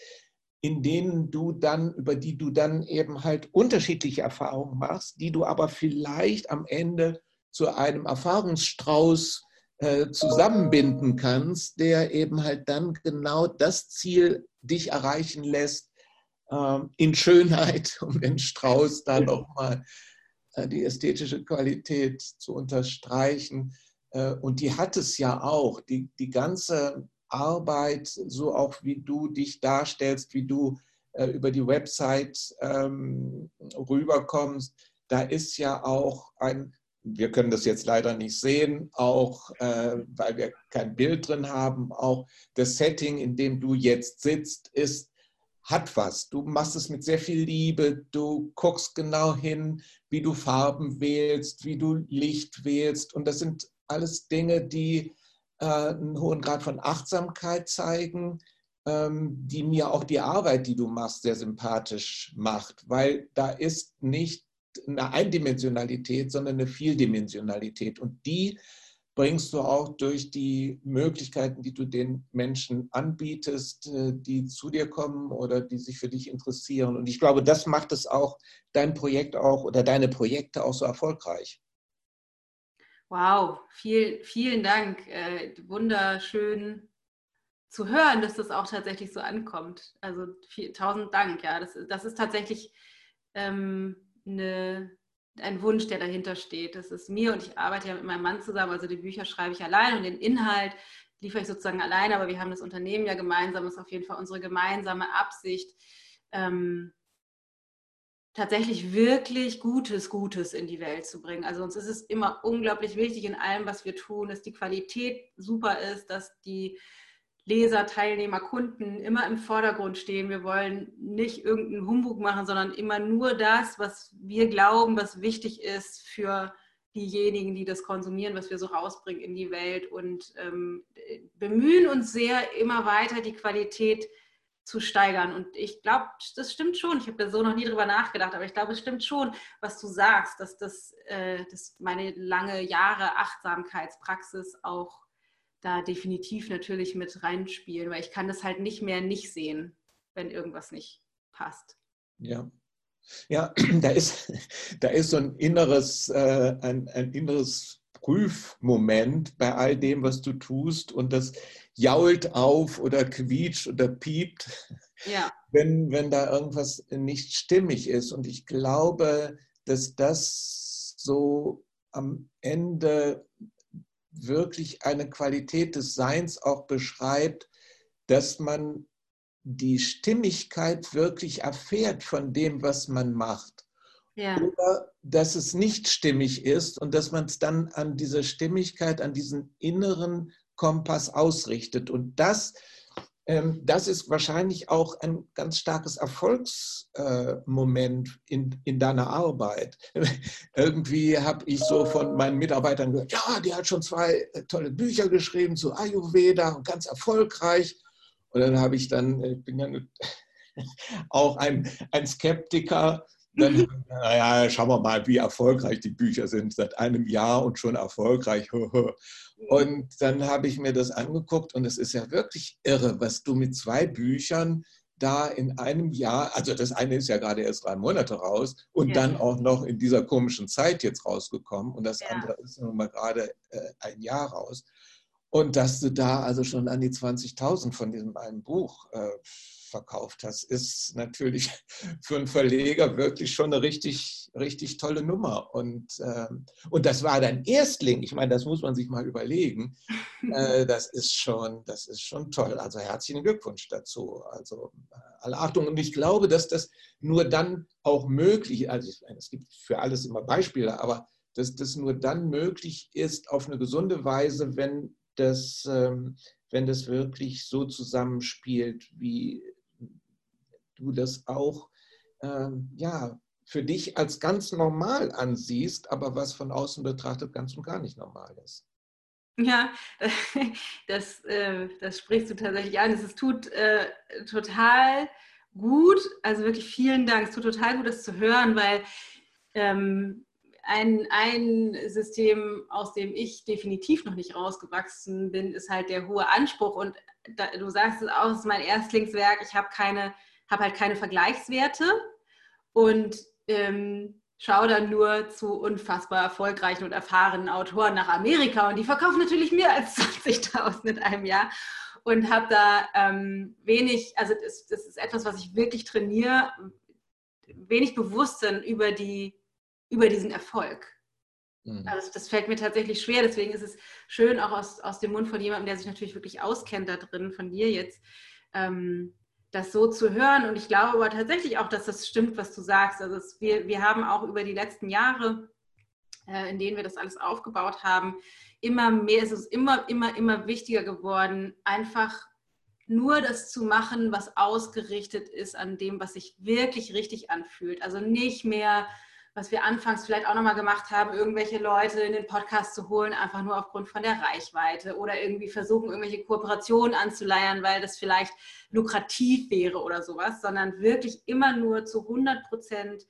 in denen du dann, über die du dann eben halt unterschiedliche Erfahrungen machst, die du aber vielleicht am Ende zu einem Erfahrungsstrauß äh, zusammenbinden kannst, der eben halt dann genau das Ziel dich erreichen lässt, äh, in Schönheit, um den Strauß da nochmal äh, die ästhetische Qualität zu unterstreichen. Äh, und die hat es ja auch. Die, die ganze Arbeit, so auch wie du dich darstellst, wie du äh, über die Website ähm, rüberkommst, da ist ja auch ein, wir können das jetzt leider nicht sehen, auch äh, weil wir kein Bild drin haben, auch das Setting, in dem du jetzt sitzt, ist, hat was. Du machst es mit sehr viel Liebe, du guckst genau hin, wie du Farben wählst, wie du Licht wählst und das sind alles Dinge, die äh, einen hohen Grad von Achtsamkeit zeigen, ähm, die mir auch die Arbeit, die du machst, sehr sympathisch macht, weil da ist nicht eine Eindimensionalität, sondern eine Vieldimensionalität. Und die bringst du auch durch die Möglichkeiten, die du den Menschen anbietest, äh, die zu dir kommen oder die sich für dich interessieren. Und ich glaube, das macht es auch, dein Projekt auch oder deine Projekte auch so erfolgreich. Wow, viel, vielen Dank. Äh, wunderschön zu hören, dass das auch tatsächlich so ankommt. Also viel, tausend Dank. Ja, das, das ist tatsächlich ähm, eine, ein Wunsch, der dahinter steht. Das ist mir und ich arbeite ja mit meinem Mann zusammen. Also die Bücher schreibe ich allein und den Inhalt liefere ich sozusagen allein. Aber wir haben das Unternehmen ja gemeinsam. Das ist auf jeden Fall unsere gemeinsame Absicht. Ähm, tatsächlich wirklich Gutes, Gutes in die Welt zu bringen. Also uns ist es immer unglaublich wichtig in allem, was wir tun, dass die Qualität super ist, dass die Leser, Teilnehmer, Kunden immer im Vordergrund stehen. Wir wollen nicht irgendeinen Humbug machen, sondern immer nur das, was wir glauben, was wichtig ist für diejenigen, die das konsumieren, was wir so rausbringen in die Welt und ähm, bemühen uns sehr immer weiter die Qualität zu steigern. Und ich glaube, das stimmt schon. Ich habe da so noch nie drüber nachgedacht, aber ich glaube, es stimmt schon, was du sagst, dass das äh, dass meine lange Jahre Achtsamkeitspraxis auch da definitiv natürlich mit reinspielen, weil ich kann das halt nicht mehr nicht sehen, wenn irgendwas nicht passt. Ja. Ja, da ist, da ist so ein inneres, äh, ein, ein inneres Prüfmoment bei all dem, was du tust. Und das jault auf oder quietscht oder piept, ja. wenn, wenn da irgendwas nicht stimmig ist. Und ich glaube, dass das so am Ende wirklich eine Qualität des Seins auch beschreibt, dass man die Stimmigkeit wirklich erfährt von dem, was man macht. Ja. Oder dass es nicht stimmig ist und dass man es dann an dieser Stimmigkeit, an diesen inneren Kompass ausrichtet. Und das, ähm, das ist wahrscheinlich auch ein ganz starkes Erfolgsmoment äh, in, in deiner Arbeit. Irgendwie habe ich so von meinen Mitarbeitern gehört, ja, die hat schon zwei äh, tolle Bücher geschrieben zu Ayurveda und ganz erfolgreich. Und dann habe ich dann, ich bin ja auch ein, ein Skeptiker, dann, naja, schauen wir mal, wie erfolgreich die Bücher sind. Seit einem Jahr und schon erfolgreich. Und dann habe ich mir das angeguckt und es ist ja wirklich irre, was du mit zwei Büchern da in einem Jahr, also das eine ist ja gerade erst drei Monate raus und ja. dann auch noch in dieser komischen Zeit jetzt rausgekommen und das ja. andere ist nun mal gerade äh, ein Jahr raus. Und dass du da also schon an die 20.000 von diesem einen Buch äh, verkauft hast, ist natürlich für einen Verleger wirklich schon eine richtig, richtig tolle Nummer. Und, ähm, und das war dein Erstling. Ich meine, das muss man sich mal überlegen. Äh, das, ist schon, das ist schon toll. Also herzlichen Glückwunsch dazu. Also äh, alle Achtung. Und ich glaube, dass das nur dann auch möglich ist. Also es gibt für alles immer Beispiele, aber dass das nur dann möglich ist auf eine gesunde Weise, wenn das, ähm, wenn das wirklich so zusammenspielt, wie du das auch ähm, ja, für dich als ganz normal ansiehst, aber was von außen betrachtet ganz und gar nicht normal ist. Ja, das, äh, das sprichst du tatsächlich an. Es tut äh, total gut, also wirklich vielen Dank. Es tut total gut, das zu hören, weil ähm, ein, ein System, aus dem ich definitiv noch nicht rausgewachsen bin, ist halt der hohe Anspruch. Und da, du sagst es auch, es ist mein Erstlingswerk. Ich habe keine, habe halt keine Vergleichswerte und ähm, schaue dann nur zu unfassbar erfolgreichen und erfahrenen Autoren nach Amerika und die verkaufen natürlich mehr als 20.000 in einem Jahr und habe da ähm, wenig, also das, das ist etwas, was ich wirklich trainiere, wenig Bewusstsein über die über diesen Erfolg. Mhm. Also das fällt mir tatsächlich schwer, deswegen ist es schön, auch aus, aus dem Mund von jemandem, der sich natürlich wirklich auskennt da drin, von dir jetzt, ähm, das so zu hören. Und ich glaube aber tatsächlich auch, dass das stimmt, was du sagst. Also es, wir, wir haben auch über die letzten Jahre, äh, in denen wir das alles aufgebaut haben, immer mehr, ist es immer, immer, immer wichtiger geworden, einfach nur das zu machen, was ausgerichtet ist an dem, was sich wirklich richtig anfühlt. Also nicht mehr was wir anfangs vielleicht auch nochmal gemacht haben, irgendwelche Leute in den Podcast zu holen, einfach nur aufgrund von der Reichweite oder irgendwie versuchen, irgendwelche Kooperationen anzuleiern, weil das vielleicht lukrativ wäre oder sowas, sondern wirklich immer nur zu 100 Prozent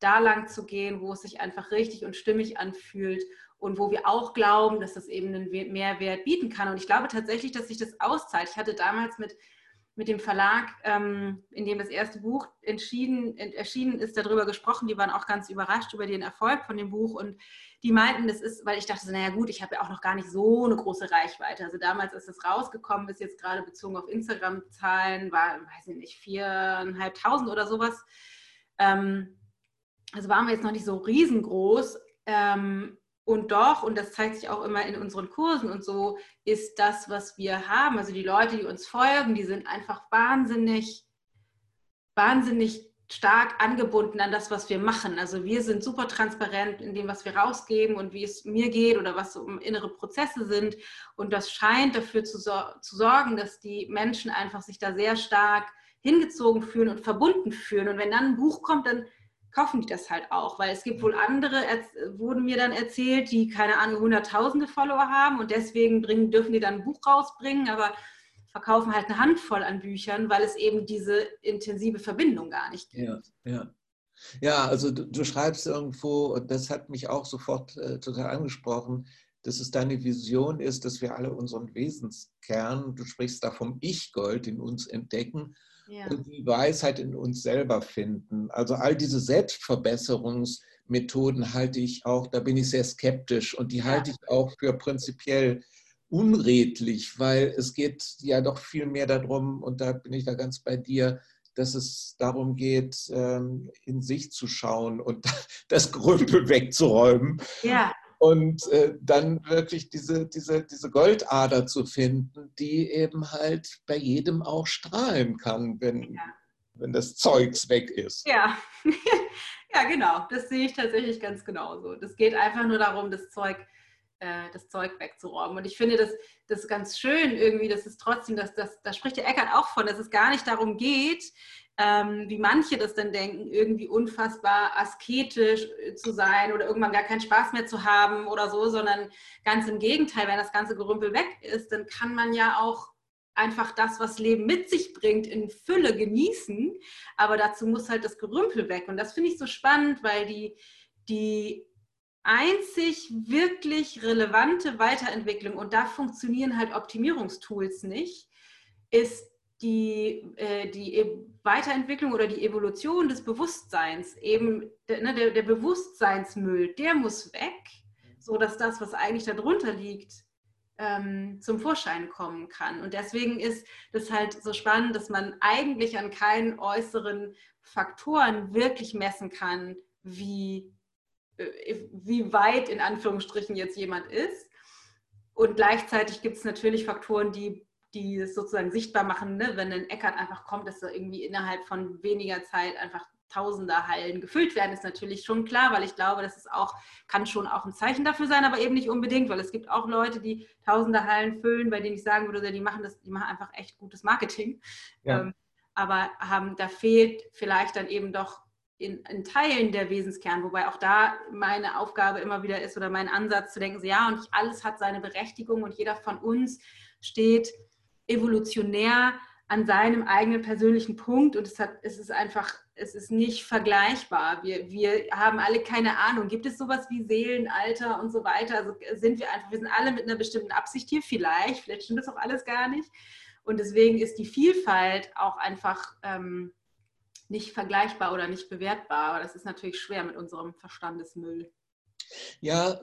da lang zu gehen, wo es sich einfach richtig und stimmig anfühlt und wo wir auch glauben, dass das eben einen Mehrwert bieten kann. Und ich glaube tatsächlich, dass sich das auszahlt. Ich hatte damals mit mit dem Verlag, ähm, in dem das erste Buch entschieden, erschienen ist, darüber gesprochen. Die waren auch ganz überrascht über den Erfolg von dem Buch und die meinten, das ist, weil ich dachte, naja gut, ich habe ja auch noch gar nicht so eine große Reichweite. Also damals, als es rausgekommen ist, jetzt gerade bezogen auf Instagram-Zahlen, war, weiß ich nicht, viereinhalbtausend oder sowas. Ähm, also waren wir jetzt noch nicht so riesengroß. Ähm, und doch, und das zeigt sich auch immer in unseren Kursen und so, ist das, was wir haben, also die Leute, die uns folgen, die sind einfach wahnsinnig, wahnsinnig stark angebunden an das, was wir machen. Also wir sind super transparent in dem, was wir rausgeben und wie es mir geht oder was so innere Prozesse sind. Und das scheint dafür zu, zu sorgen, dass die Menschen einfach sich da sehr stark hingezogen fühlen und verbunden fühlen. Und wenn dann ein Buch kommt, dann kaufen die das halt auch, weil es gibt wohl andere, wurden mir dann erzählt, die keine Ahnung, hunderttausende Follower haben und deswegen bringen, dürfen die dann ein Buch rausbringen, aber verkaufen halt eine Handvoll an Büchern, weil es eben diese intensive Verbindung gar nicht gibt. Ja, ja. ja also du, du schreibst irgendwo, und das hat mich auch sofort äh, total angesprochen, dass es deine Vision ist, dass wir alle unseren Wesenskern, du sprichst da vom Ich-Gold in uns entdecken ja. und die Weisheit in uns selber finden. Also all diese Selbstverbesserungsmethoden halte ich auch, da bin ich sehr skeptisch und die ja. halte ich auch für prinzipiell unredlich, weil es geht ja doch viel mehr darum, und da bin ich da ganz bei dir, dass es darum geht, ähm, in sich zu schauen und das Grümpel wegzuräumen. Ja und äh, dann wirklich diese, diese, diese Goldader zu finden, die eben halt bei jedem auch strahlen kann, wenn, ja. wenn das Zeugs weg ist. Ja. ja, genau. Das sehe ich tatsächlich ganz genauso. Das geht einfach nur darum, das Zeug, äh, das Zeug wegzuräumen. Und ich finde das, das ganz schön irgendwie, dass es trotzdem, dass das, da spricht der Eckert auch von, dass es gar nicht darum geht, ähm, wie manche das dann denken, irgendwie unfassbar asketisch äh, zu sein oder irgendwann gar keinen Spaß mehr zu haben oder so, sondern ganz im Gegenteil, wenn das ganze Gerümpel weg ist, dann kann man ja auch einfach das, was Leben mit sich bringt, in Fülle genießen. Aber dazu muss halt das Gerümpel weg. Und das finde ich so spannend, weil die, die einzig wirklich relevante Weiterentwicklung, und da funktionieren halt Optimierungstools nicht, ist die, äh, die e-, Weiterentwicklung oder die Evolution des Bewusstseins, eben ne, der, der Bewusstseinsmüll, der muss weg, sodass das, was eigentlich darunter liegt, ähm, zum Vorschein kommen kann. Und deswegen ist das halt so spannend, dass man eigentlich an keinen äußeren Faktoren wirklich messen kann, wie, äh, wie weit in Anführungsstrichen jetzt jemand ist. Und gleichzeitig gibt es natürlich Faktoren, die, die es sozusagen sichtbar machen, ne? wenn ein Eckart einfach kommt, dass er irgendwie innerhalb von weniger Zeit einfach Tausender Hallen gefüllt werden, ist natürlich schon klar, weil ich glaube, das ist auch, kann schon auch ein Zeichen dafür sein, aber eben nicht unbedingt, weil es gibt auch Leute, die Tausender Hallen füllen, bei denen ich sagen würde, die machen das, die machen einfach echt gutes Marketing. Ja. Ähm, aber haben, da fehlt vielleicht dann eben doch in, in, Teilen der Wesenskern, wobei auch da meine Aufgabe immer wieder ist oder mein Ansatz zu denken, so, ja, und alles hat seine Berechtigung und jeder von uns steht evolutionär an seinem eigenen persönlichen Punkt und es, hat, es ist einfach, es ist nicht vergleichbar. Wir, wir haben alle keine Ahnung. Gibt es sowas wie Seelenalter und so weiter? Also sind wir einfach, wir sind alle mit einer bestimmten Absicht hier, vielleicht, vielleicht stimmt das auch alles gar nicht. Und deswegen ist die Vielfalt auch einfach ähm, nicht vergleichbar oder nicht bewertbar. Aber das ist natürlich schwer mit unserem Verstandesmüll. Ja,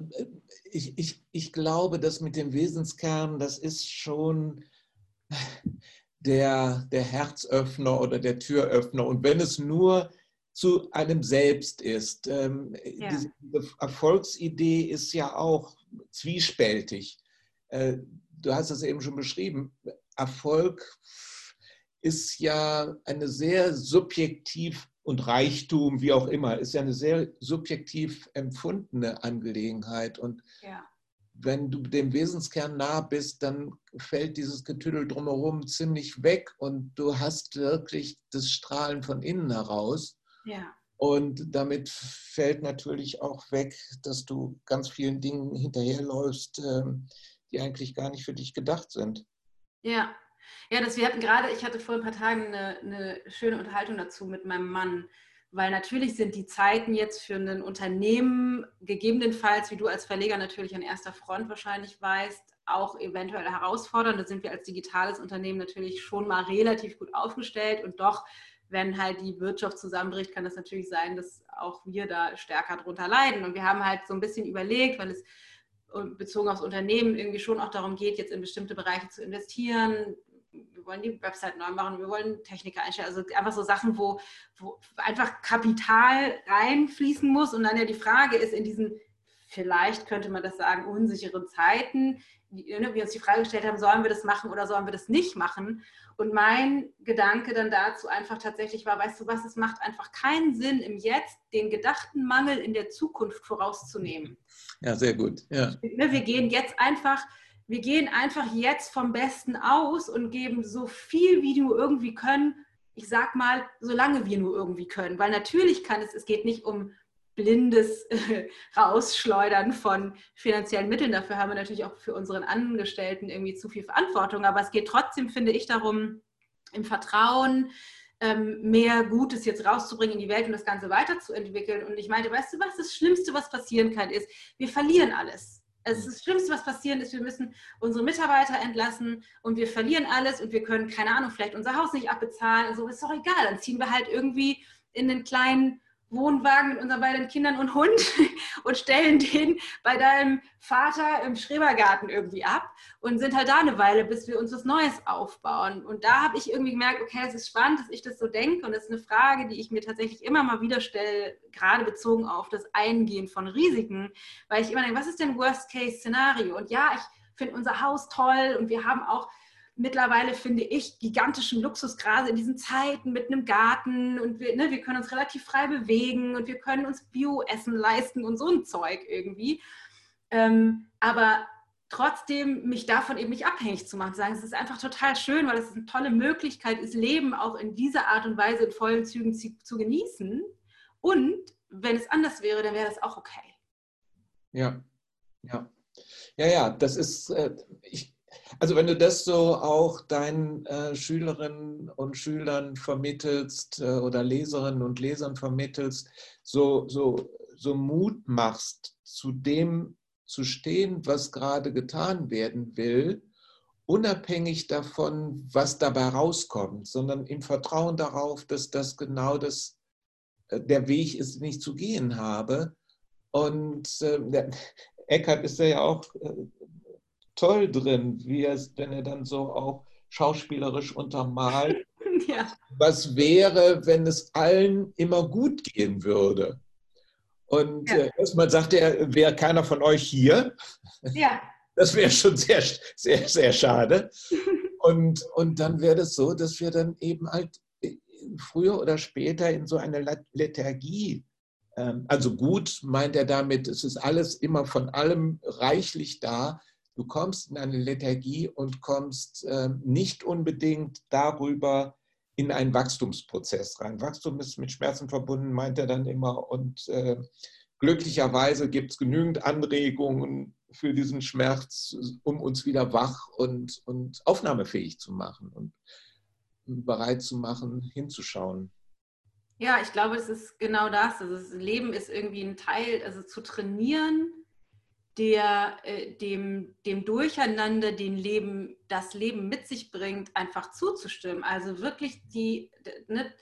ich, ich, ich glaube, dass mit dem Wesenskern, das ist schon der, der Herzöffner oder der Türöffner. Und wenn es nur zu einem selbst ist. Ähm, ja. Diese Erfolgsidee ist ja auch zwiespältig. Äh, du hast es eben schon beschrieben. Erfolg ist ja eine sehr subjektiv und Reichtum, wie auch immer, ist ja eine sehr subjektiv empfundene Angelegenheit. Und ja wenn du dem Wesenskern nah bist, dann fällt dieses Getüdel drumherum ziemlich weg und du hast wirklich das Strahlen von innen heraus. Ja. Und damit fällt natürlich auch weg, dass du ganz vielen Dingen hinterherläufst, ähm, die eigentlich gar nicht für dich gedacht sind. Ja, ja, das, wir hatten gerade, ich hatte vor ein paar Tagen eine, eine schöne Unterhaltung dazu mit meinem Mann weil natürlich sind die Zeiten jetzt für ein Unternehmen gegebenenfalls, wie du als Verleger natürlich an erster Front wahrscheinlich weißt, auch eventuell herausfordernd. Da sind wir als digitales Unternehmen natürlich schon mal relativ gut aufgestellt und doch, wenn halt die Wirtschaft zusammenbricht, kann das natürlich sein, dass auch wir da stärker drunter leiden. Und wir haben halt so ein bisschen überlegt, weil es bezogen aufs Unternehmen irgendwie schon auch darum geht, jetzt in bestimmte Bereiche zu investieren, wir wollen die Website neu machen, wir wollen Techniker einstellen. Also einfach so Sachen, wo, wo einfach Kapital reinfließen muss. Und dann ja die Frage ist, in diesen, vielleicht könnte man das sagen, unsicheren Zeiten, wie, ne, wir uns die Frage gestellt haben, sollen wir das machen oder sollen wir das nicht machen? Und mein Gedanke dann dazu einfach tatsächlich war, weißt du was, es macht einfach keinen Sinn, im Jetzt den gedachten Mangel in der Zukunft vorauszunehmen. Ja, sehr gut. Ja. Ne, wir gehen jetzt einfach wir gehen einfach jetzt vom Besten aus und geben so viel, wie wir irgendwie können. Ich sag mal, solange wir nur irgendwie können. Weil natürlich kann es, es geht nicht um blindes äh, Rausschleudern von finanziellen Mitteln. Dafür haben wir natürlich auch für unseren Angestellten irgendwie zu viel Verantwortung. Aber es geht trotzdem, finde ich, darum, im Vertrauen, ähm, mehr Gutes jetzt rauszubringen in die Welt und das Ganze weiterzuentwickeln. Und ich meinte, weißt du was, das Schlimmste, was passieren kann, ist, wir verlieren alles. Also das Schlimmste, was passieren ist, wir müssen unsere Mitarbeiter entlassen und wir verlieren alles und wir können, keine Ahnung, vielleicht unser Haus nicht abbezahlen. Also ist doch egal, dann ziehen wir halt irgendwie in den kleinen Wohnwagen mit unseren beiden Kindern und Hund und stellen den bei deinem Vater im Schrebergarten irgendwie ab und sind halt da eine Weile, bis wir uns was Neues aufbauen. Und da habe ich irgendwie gemerkt, okay, es ist spannend, dass ich das so denke und das ist eine Frage, die ich mir tatsächlich immer mal wieder stelle, gerade bezogen auf das Eingehen von Risiken, weil ich immer denke, was ist denn Worst-Case-Szenario? Und ja, ich finde unser Haus toll und wir haben auch mittlerweile, finde ich, gigantischen Luxus, gerade in diesen Zeiten mit einem Garten und wir, ne, wir können uns relativ frei bewegen und wir können uns Bio-Essen leisten und so ein Zeug irgendwie. Ähm, aber trotzdem mich davon eben nicht abhängig zu machen, zu sagen, es ist einfach total schön, weil es eine tolle Möglichkeit ist, Leben auch in dieser Art und Weise in vollen Zügen zu, zu genießen. Und wenn es anders wäre, dann wäre das auch okay. Ja, ja. Ja, ja, das ist, äh, ich, also wenn du das so auch deinen äh, Schülerinnen und Schülern vermittelst äh, oder Leserinnen und Lesern vermittelst, so, so, so Mut machst, zu dem zu stehen, was gerade getan werden will, unabhängig davon, was dabei rauskommt, sondern im Vertrauen darauf, dass das genau das, äh, der Weg ist, den ich zu gehen habe. Und äh, Eckhart ist ja auch äh, toll drin, wie es, wenn er dann so auch schauspielerisch untermalt. ja. Was wäre, wenn es allen immer gut gehen würde? Und ja. äh, erstmal sagt er, wäre keiner von euch hier. Ja. Das wäre schon sehr, sehr, sehr schade. Und, und dann wäre es so, dass wir dann eben halt äh, früher oder später in so eine Lethargie, ähm, also gut meint er damit, es ist alles immer von allem reichlich da. Du kommst in eine Lethargie und kommst ähm, nicht unbedingt darüber in einen Wachstumsprozess rein. Wachstum ist mit Schmerzen verbunden, meint er dann immer. Und äh, glücklicherweise gibt es genügend Anregungen für diesen Schmerz, um uns wieder wach und, und aufnahmefähig zu machen und bereit zu machen, hinzuschauen. Ja, ich glaube, es ist genau das. Also das Leben ist irgendwie ein Teil, also zu trainieren, der, äh, dem, dem Durcheinander, den Leben, das Leben mit sich bringt, einfach zuzustimmen. Also wirklich die, ne,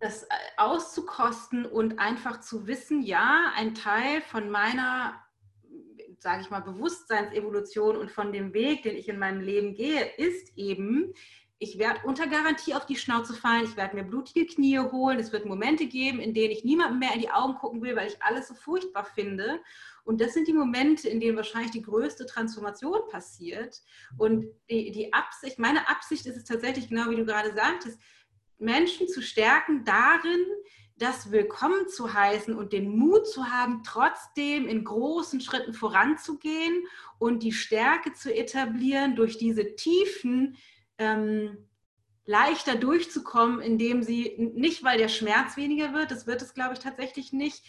das äh, auszukosten und einfach zu wissen, ja, ein Teil von meiner, sage ich mal, Bewusstseinsevolution und von dem Weg, den ich in meinem Leben gehe, ist eben, ich werde unter Garantie auf die Schnauze fallen, ich werde mir blutige Knie holen, es wird Momente geben, in denen ich niemandem mehr in die Augen gucken will, weil ich alles so furchtbar finde. Und das sind die Momente, in denen wahrscheinlich die größte Transformation passiert. Und die, die Absicht, meine Absicht ist es tatsächlich, genau wie du gerade sagtest, Menschen zu stärken darin, das willkommen zu heißen und den Mut zu haben, trotzdem in großen Schritten voranzugehen und die Stärke zu etablieren, durch diese Tiefen ähm, leichter durchzukommen, indem sie nicht, weil der Schmerz weniger wird, das wird es, glaube ich, tatsächlich nicht.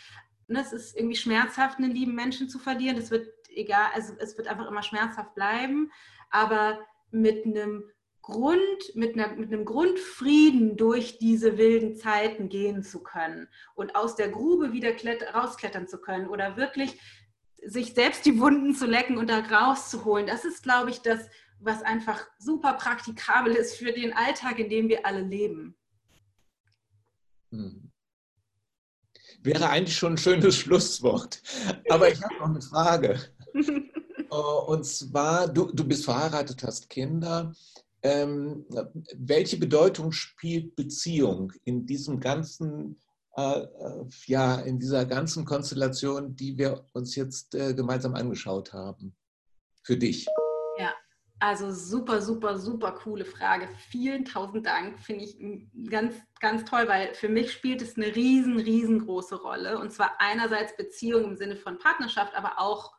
Es ist irgendwie schmerzhaft, einen lieben Menschen zu verlieren. Das wird egal, also es wird einfach immer schmerzhaft bleiben, aber mit einem Grund, mit, einer, mit einem Grundfrieden durch diese wilden Zeiten gehen zu können und aus der Grube wieder rausklettern zu können oder wirklich sich selbst die Wunden zu lecken und da rauszuholen. Das ist, glaube ich, das, was einfach super praktikabel ist für den Alltag, in dem wir alle leben. Hm. Wäre eigentlich schon ein schönes Schlusswort. Aber ich habe noch eine Frage. Und zwar, du, du bist verheiratet, hast Kinder ähm, welche Bedeutung spielt Beziehung in diesem ganzen, äh, äh, ja, in dieser ganzen Konstellation, die wir uns jetzt äh, gemeinsam angeschaut haben, für dich? Ja, also super, super, super coole Frage. Vielen tausend Dank. Finde ich ganz, ganz toll, weil für mich spielt es eine riesen, riesengroße Rolle. Und zwar einerseits Beziehung im Sinne von Partnerschaft, aber auch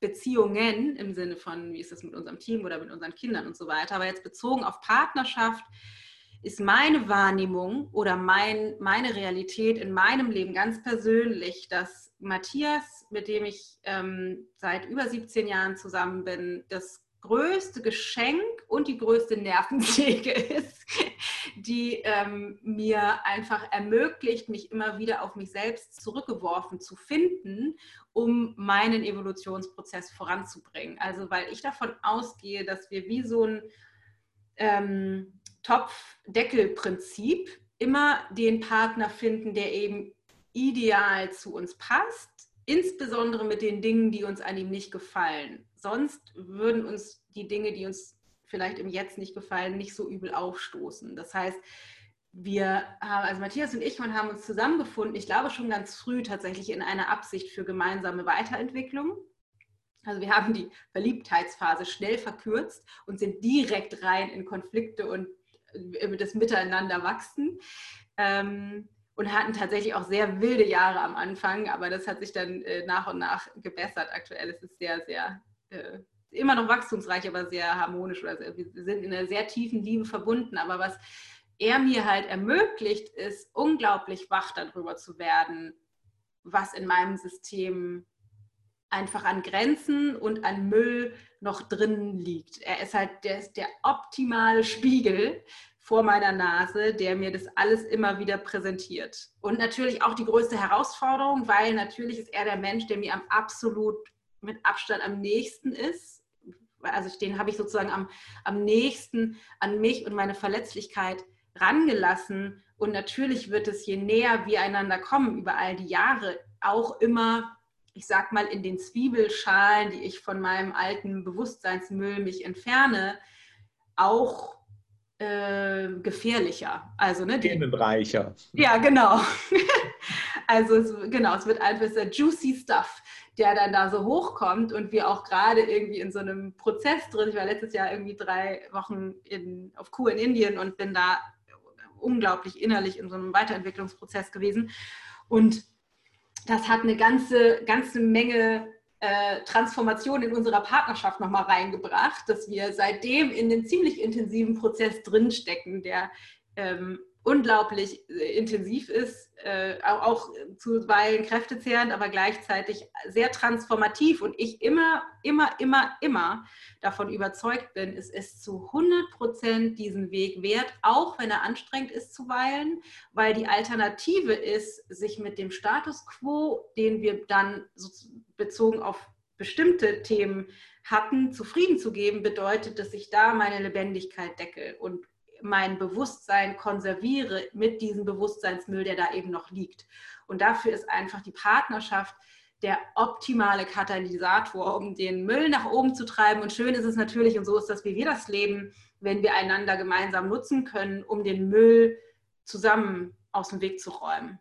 Beziehungen im Sinne von, wie ist es mit unserem Team oder mit unseren Kindern und so weiter. Aber jetzt bezogen auf Partnerschaft ist meine Wahrnehmung oder mein, meine Realität in meinem Leben ganz persönlich, dass Matthias, mit dem ich ähm, seit über 17 Jahren zusammen bin, das größte Geschenk und die größte Nervensäge ist, die ähm, mir einfach ermöglicht, mich immer wieder auf mich selbst zurückgeworfen zu finden, um meinen Evolutionsprozess voranzubringen. Also weil ich davon ausgehe, dass wir wie so ein ähm, Topf-Deckel-Prinzip immer den Partner finden, der eben ideal zu uns passt, insbesondere mit den Dingen, die uns an ihm nicht gefallen. Sonst würden uns die Dinge, die uns vielleicht im Jetzt nicht gefallen, nicht so übel aufstoßen. Das heißt, wir haben, also Matthias und ich, und haben uns zusammengefunden, ich glaube schon ganz früh tatsächlich in einer Absicht für gemeinsame Weiterentwicklung. Also wir haben die Verliebtheitsphase schnell verkürzt und sind direkt rein in Konflikte und das Miteinander wachsen. Ähm, und hatten tatsächlich auch sehr wilde Jahre am Anfang, aber das hat sich dann äh, nach und nach gebessert. Aktuell ist es sehr, sehr, äh, immer noch wachstumsreich, aber sehr harmonisch. Oder sehr, wir sind in einer sehr tiefen Liebe verbunden. Aber was er mir halt ermöglicht, ist unglaublich wach darüber zu werden, was in meinem System einfach an Grenzen und an Müll noch drin liegt. Er ist halt der, der optimale Spiegel vor meiner Nase, der mir das alles immer wieder präsentiert. Und natürlich auch die größte Herausforderung, weil natürlich ist er der Mensch, der mir am absolut mit Abstand am nächsten ist. Also den habe ich sozusagen am, am nächsten an mich und meine Verletzlichkeit rangelassen. Und natürlich wird es, je näher wir einander kommen über all die Jahre, auch immer ich sag mal, in den Zwiebelschalen, die ich von meinem alten Bewusstseinsmüll mich entferne, auch äh, gefährlicher. Also, ne, Themenreicher. Ja, genau. also, es, genau, es wird einfach sehr juicy Stuff, der dann da so hochkommt und wir auch gerade irgendwie in so einem Prozess drin. Ich war letztes Jahr irgendwie drei Wochen in, auf Kuh in Indien und bin da unglaublich innerlich in so einem Weiterentwicklungsprozess gewesen. Und das hat eine ganze, ganze Menge äh, Transformation in unserer Partnerschaft nochmal reingebracht, dass wir seitdem in einem ziemlich intensiven Prozess drinstecken, der ähm, unglaublich äh, intensiv ist, äh, auch, zuweilen kräftezehrend, aber gleichzeitig sehr transformativ und ich immer, immer, immer, immer davon überzeugt bin, es ist zu 100 Prozent diesen Weg wert, auch wenn er anstrengend ist zuweilen, weil die Alternative ist, sich mit dem Status quo, den wir dann bezogen auf bestimmte Themen hatten, zufrieden zu geben, bedeutet, dass ich da meine Lebendigkeit decke und mein Bewusstsein konserviere mit diesem Bewusstseinsmüll, der da eben noch liegt. Und dafür ist einfach die Partnerschaft der optimale Katalysator, um den Müll nach oben zu treiben. Und schön ist es natürlich, und so ist das, wie wir das leben, wenn wir einander gemeinsam nutzen können, um den Müll zusammen aus dem Weg zu räumen.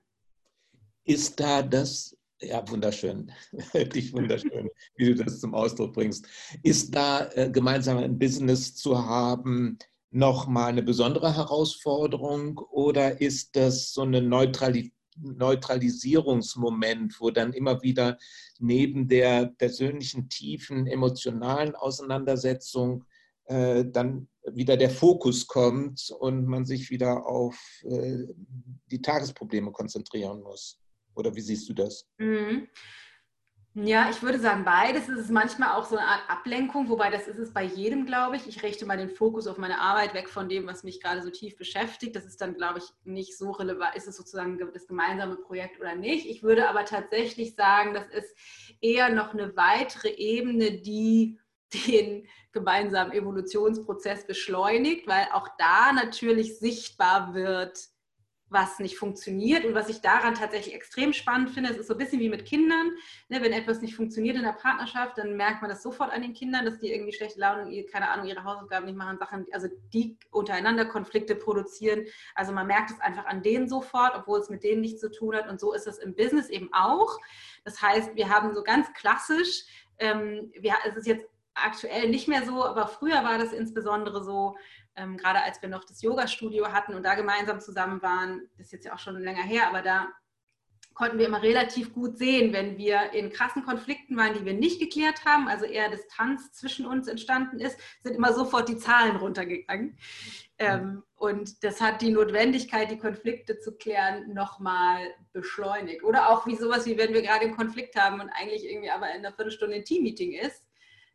Ist da das, ja, wunderschön, wirklich wunderschön, wie du das zum Ausdruck bringst. Ist da äh, gemeinsam ein Business zu haben, nochmal eine besondere Herausforderung oder ist das so ein Neutrali Neutralisierungsmoment, wo dann immer wieder neben der persönlichen tiefen emotionalen Auseinandersetzung äh, dann wieder der Fokus kommt und man sich wieder auf äh, die Tagesprobleme konzentrieren muss? Oder wie siehst du das? Mhm. Ja, ich würde sagen, beides. Es ist manchmal auch so eine Art Ablenkung, wobei das ist es bei jedem, glaube ich. Ich richte mal den Fokus auf meine Arbeit weg von dem, was mich gerade so tief beschäftigt. Das ist dann, glaube ich, nicht so relevant. Ist es sozusagen das gemeinsame Projekt oder nicht? Ich würde aber tatsächlich sagen, das ist eher noch eine weitere Ebene, die den gemeinsamen Evolutionsprozess beschleunigt, weil auch da natürlich sichtbar wird, was nicht funktioniert und was ich daran tatsächlich extrem spannend finde, es ist so ein bisschen wie mit Kindern. Ne, wenn etwas nicht funktioniert in der Partnerschaft, dann merkt man das sofort an den Kindern, dass die irgendwie schlechte Laune keine Ahnung, ihre Hausaufgaben nicht machen, Sachen, also die untereinander Konflikte produzieren. Also man merkt es einfach an denen sofort, obwohl es mit denen nichts zu tun hat. Und so ist es im Business eben auch. Das heißt, wir haben so ganz klassisch, ähm, wir, es ist jetzt aktuell nicht mehr so, aber früher war das insbesondere so, ähm, gerade als wir noch das Yoga-Studio hatten und da gemeinsam zusammen waren, das ist jetzt ja auch schon länger her, aber da konnten wir immer relativ gut sehen, wenn wir in krassen Konflikten waren, die wir nicht geklärt haben, also eher Distanz zwischen uns entstanden ist, sind immer sofort die Zahlen runtergegangen. Ähm, und das hat die Notwendigkeit, die Konflikte zu klären, nochmal beschleunigt. Oder auch wie sowas, wie wenn wir gerade einen Konflikt haben und eigentlich irgendwie aber in einer Viertelstunde ein Team-Meeting ist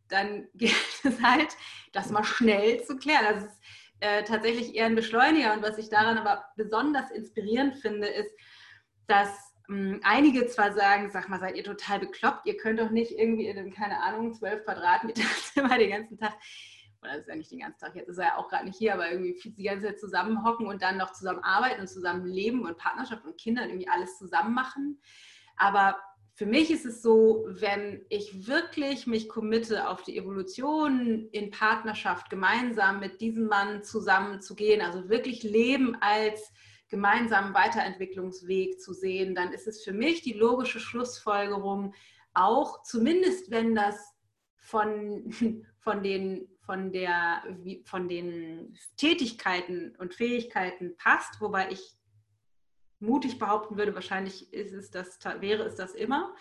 dann gilt es halt, das mal schnell zu klären. Das ist äh, tatsächlich eher ein Beschleuniger. Und was ich daran aber besonders inspirierend finde, ist, dass mh, hm, einige zwar sagen, sag mal, seid ihr total bekloppt, ihr könnt doch nicht irgendwie in einem, keine Ahnung, 12 Quadratmeter Zimmer den ganzen Tag, oder das ist ja nicht den ganzen Tag, jetzt ist er ja auch gerade nicht hier, aber irgendwie die ganze Zeit zusammenhocken und dann noch zusammen arbeiten und zusammen leben und Partnerschaft und Kinder und irgendwie alles zusammen machen. Aber für mich ist es so, wenn ich wirklich mich committe, auf die Evolution in Partnerschaft gemeinsam mit diesem Mann zusammen zu gehen, also wirklich Leben als gemeinsamen Weiterentwicklungsweg zu sehen, dann ist es für mich die logische Schlussfolgerung, auch zumindest wenn das von, von, den, von, der, von den Tätigkeiten und Fähigkeiten passt, wobei ich mutig behaupten würde, wahrscheinlich ist es das, wäre es das immer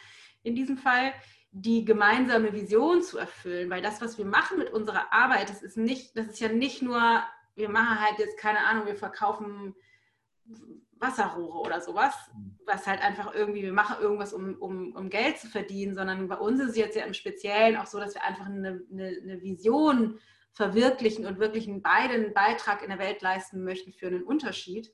in diesem Fall, die gemeinsame Vision zu erfüllen. Weil das, was wir machen mit unserer Arbeit, das ist nicht, das ist ja nicht nur, wir machen halt jetzt, keine Ahnung, wir verkaufen Wasserrohre oder sowas, was halt einfach irgendwie, wir machen irgendwas, um, um, um Geld zu verdienen, sondern bei uns ist es jetzt ja im Speziellen auch so, dass wir einfach eine, eine, eine Vision verwirklichen und wirklich einen beiden Beitrag in der Welt leisten möchten für einen Unterschied.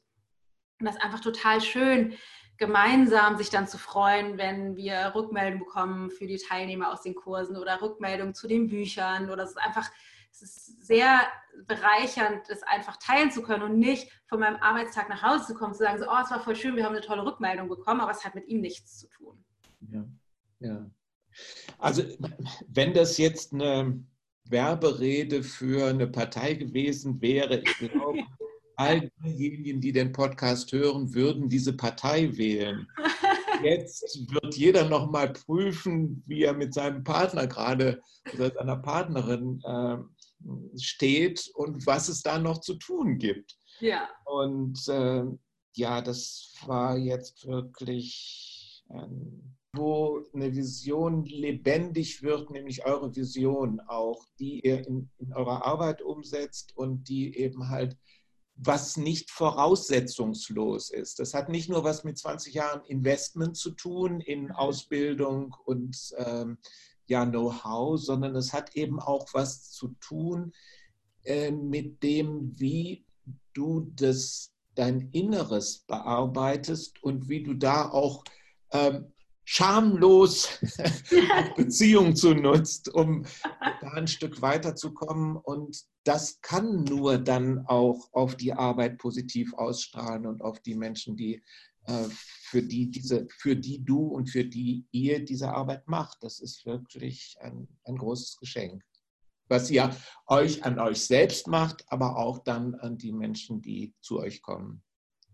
Und das ist einfach total schön, gemeinsam sich dann zu freuen, wenn wir Rückmeldungen bekommen für die Teilnehmer aus den Kursen oder Rückmeldungen zu den Büchern. Oder es ist einfach, es ist sehr bereichernd, das einfach teilen zu können und nicht von meinem Arbeitstag nach Hause zu kommen, zu sagen, so, oh, es war voll schön, wir haben eine tolle Rückmeldung bekommen, aber es hat mit ihm nichts zu tun. Ja. Ja. Also wenn das jetzt eine Werberede für eine Partei gewesen wäre, ich glaube, all diejenigen, die den Podcast hören, würden diese Partei wählen. Jetzt wird jeder noch mal prüfen, wie er mit seinem Partner gerade oder seiner Partnerin äh, steht und was es da noch zu tun gibt. Ja. Und äh, ja, das war jetzt wirklich, ähm, wo eine Vision lebendig wird, nämlich eure Vision auch, die ihr in, in eurer Arbeit umsetzt und die eben halt was nicht voraussetzungslos ist. Das hat nicht nur was mit 20 Jahren Investment zu tun in mhm. Ausbildung und ähm, ja, Know-how, sondern es hat eben auch was zu tun äh, mit dem, wie du das, dein Inneres bearbeitest und wie du da auch ähm, schamlos Beziehungen zu nutzt, um da ein Stück weiterzukommen. Und das kann nur dann auch auf die Arbeit positiv ausstrahlen und auf die Menschen, die äh, für die diese, für die du und für die ihr diese Arbeit macht. Das ist wirklich ein, ein großes Geschenk, was ihr euch an euch selbst macht, aber auch dann an die Menschen, die zu euch kommen.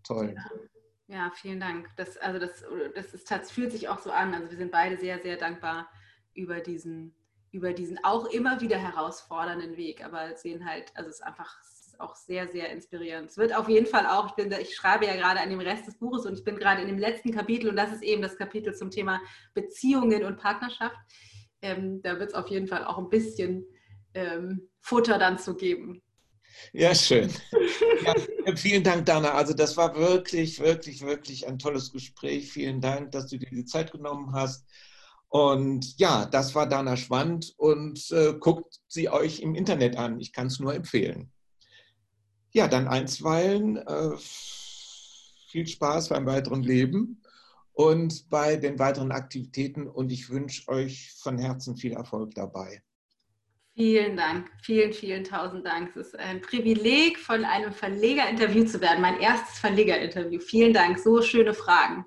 Toll. Ja. Ja, vielen Dank. Das, also das, das, ist, das fühlt sich auch so an. Also wir sind beide sehr, sehr dankbar über diesen, über diesen auch immer wieder herausfordernden Weg. Aber sehen halt, also es ist einfach auch sehr, sehr inspirierend. Es wird auf jeden Fall auch, ich, bin, ich schreibe ja gerade an dem Rest des Buches und ich bin gerade in dem letzten Kapitel und das ist eben das Kapitel zum Thema Beziehungen und Partnerschaft. Ähm, da wird es auf jeden Fall auch ein bisschen ähm, Futter dann zu geben. Ja, schön. Ja, vielen Dank, Dana. Also das war wirklich, wirklich, wirklich ein tolles Gespräch. Vielen Dank, dass du dir die Zeit genommen hast. Und ja, das war Dana Schwand und äh, guckt sie euch im Internet an. Ich kann es nur empfehlen. Ja, dann einstweilen. Äh, viel Spaß beim weiteren Leben und bei den weiteren Aktivitäten und ich wünsche euch von Herzen viel Erfolg dabei. Vielen Dank, vielen, vielen tausend Dank. Es ist ein Privileg, von einem Verleger interviewt zu werden. Mein erstes Verlegerinterview. Vielen Dank, so schöne Fragen.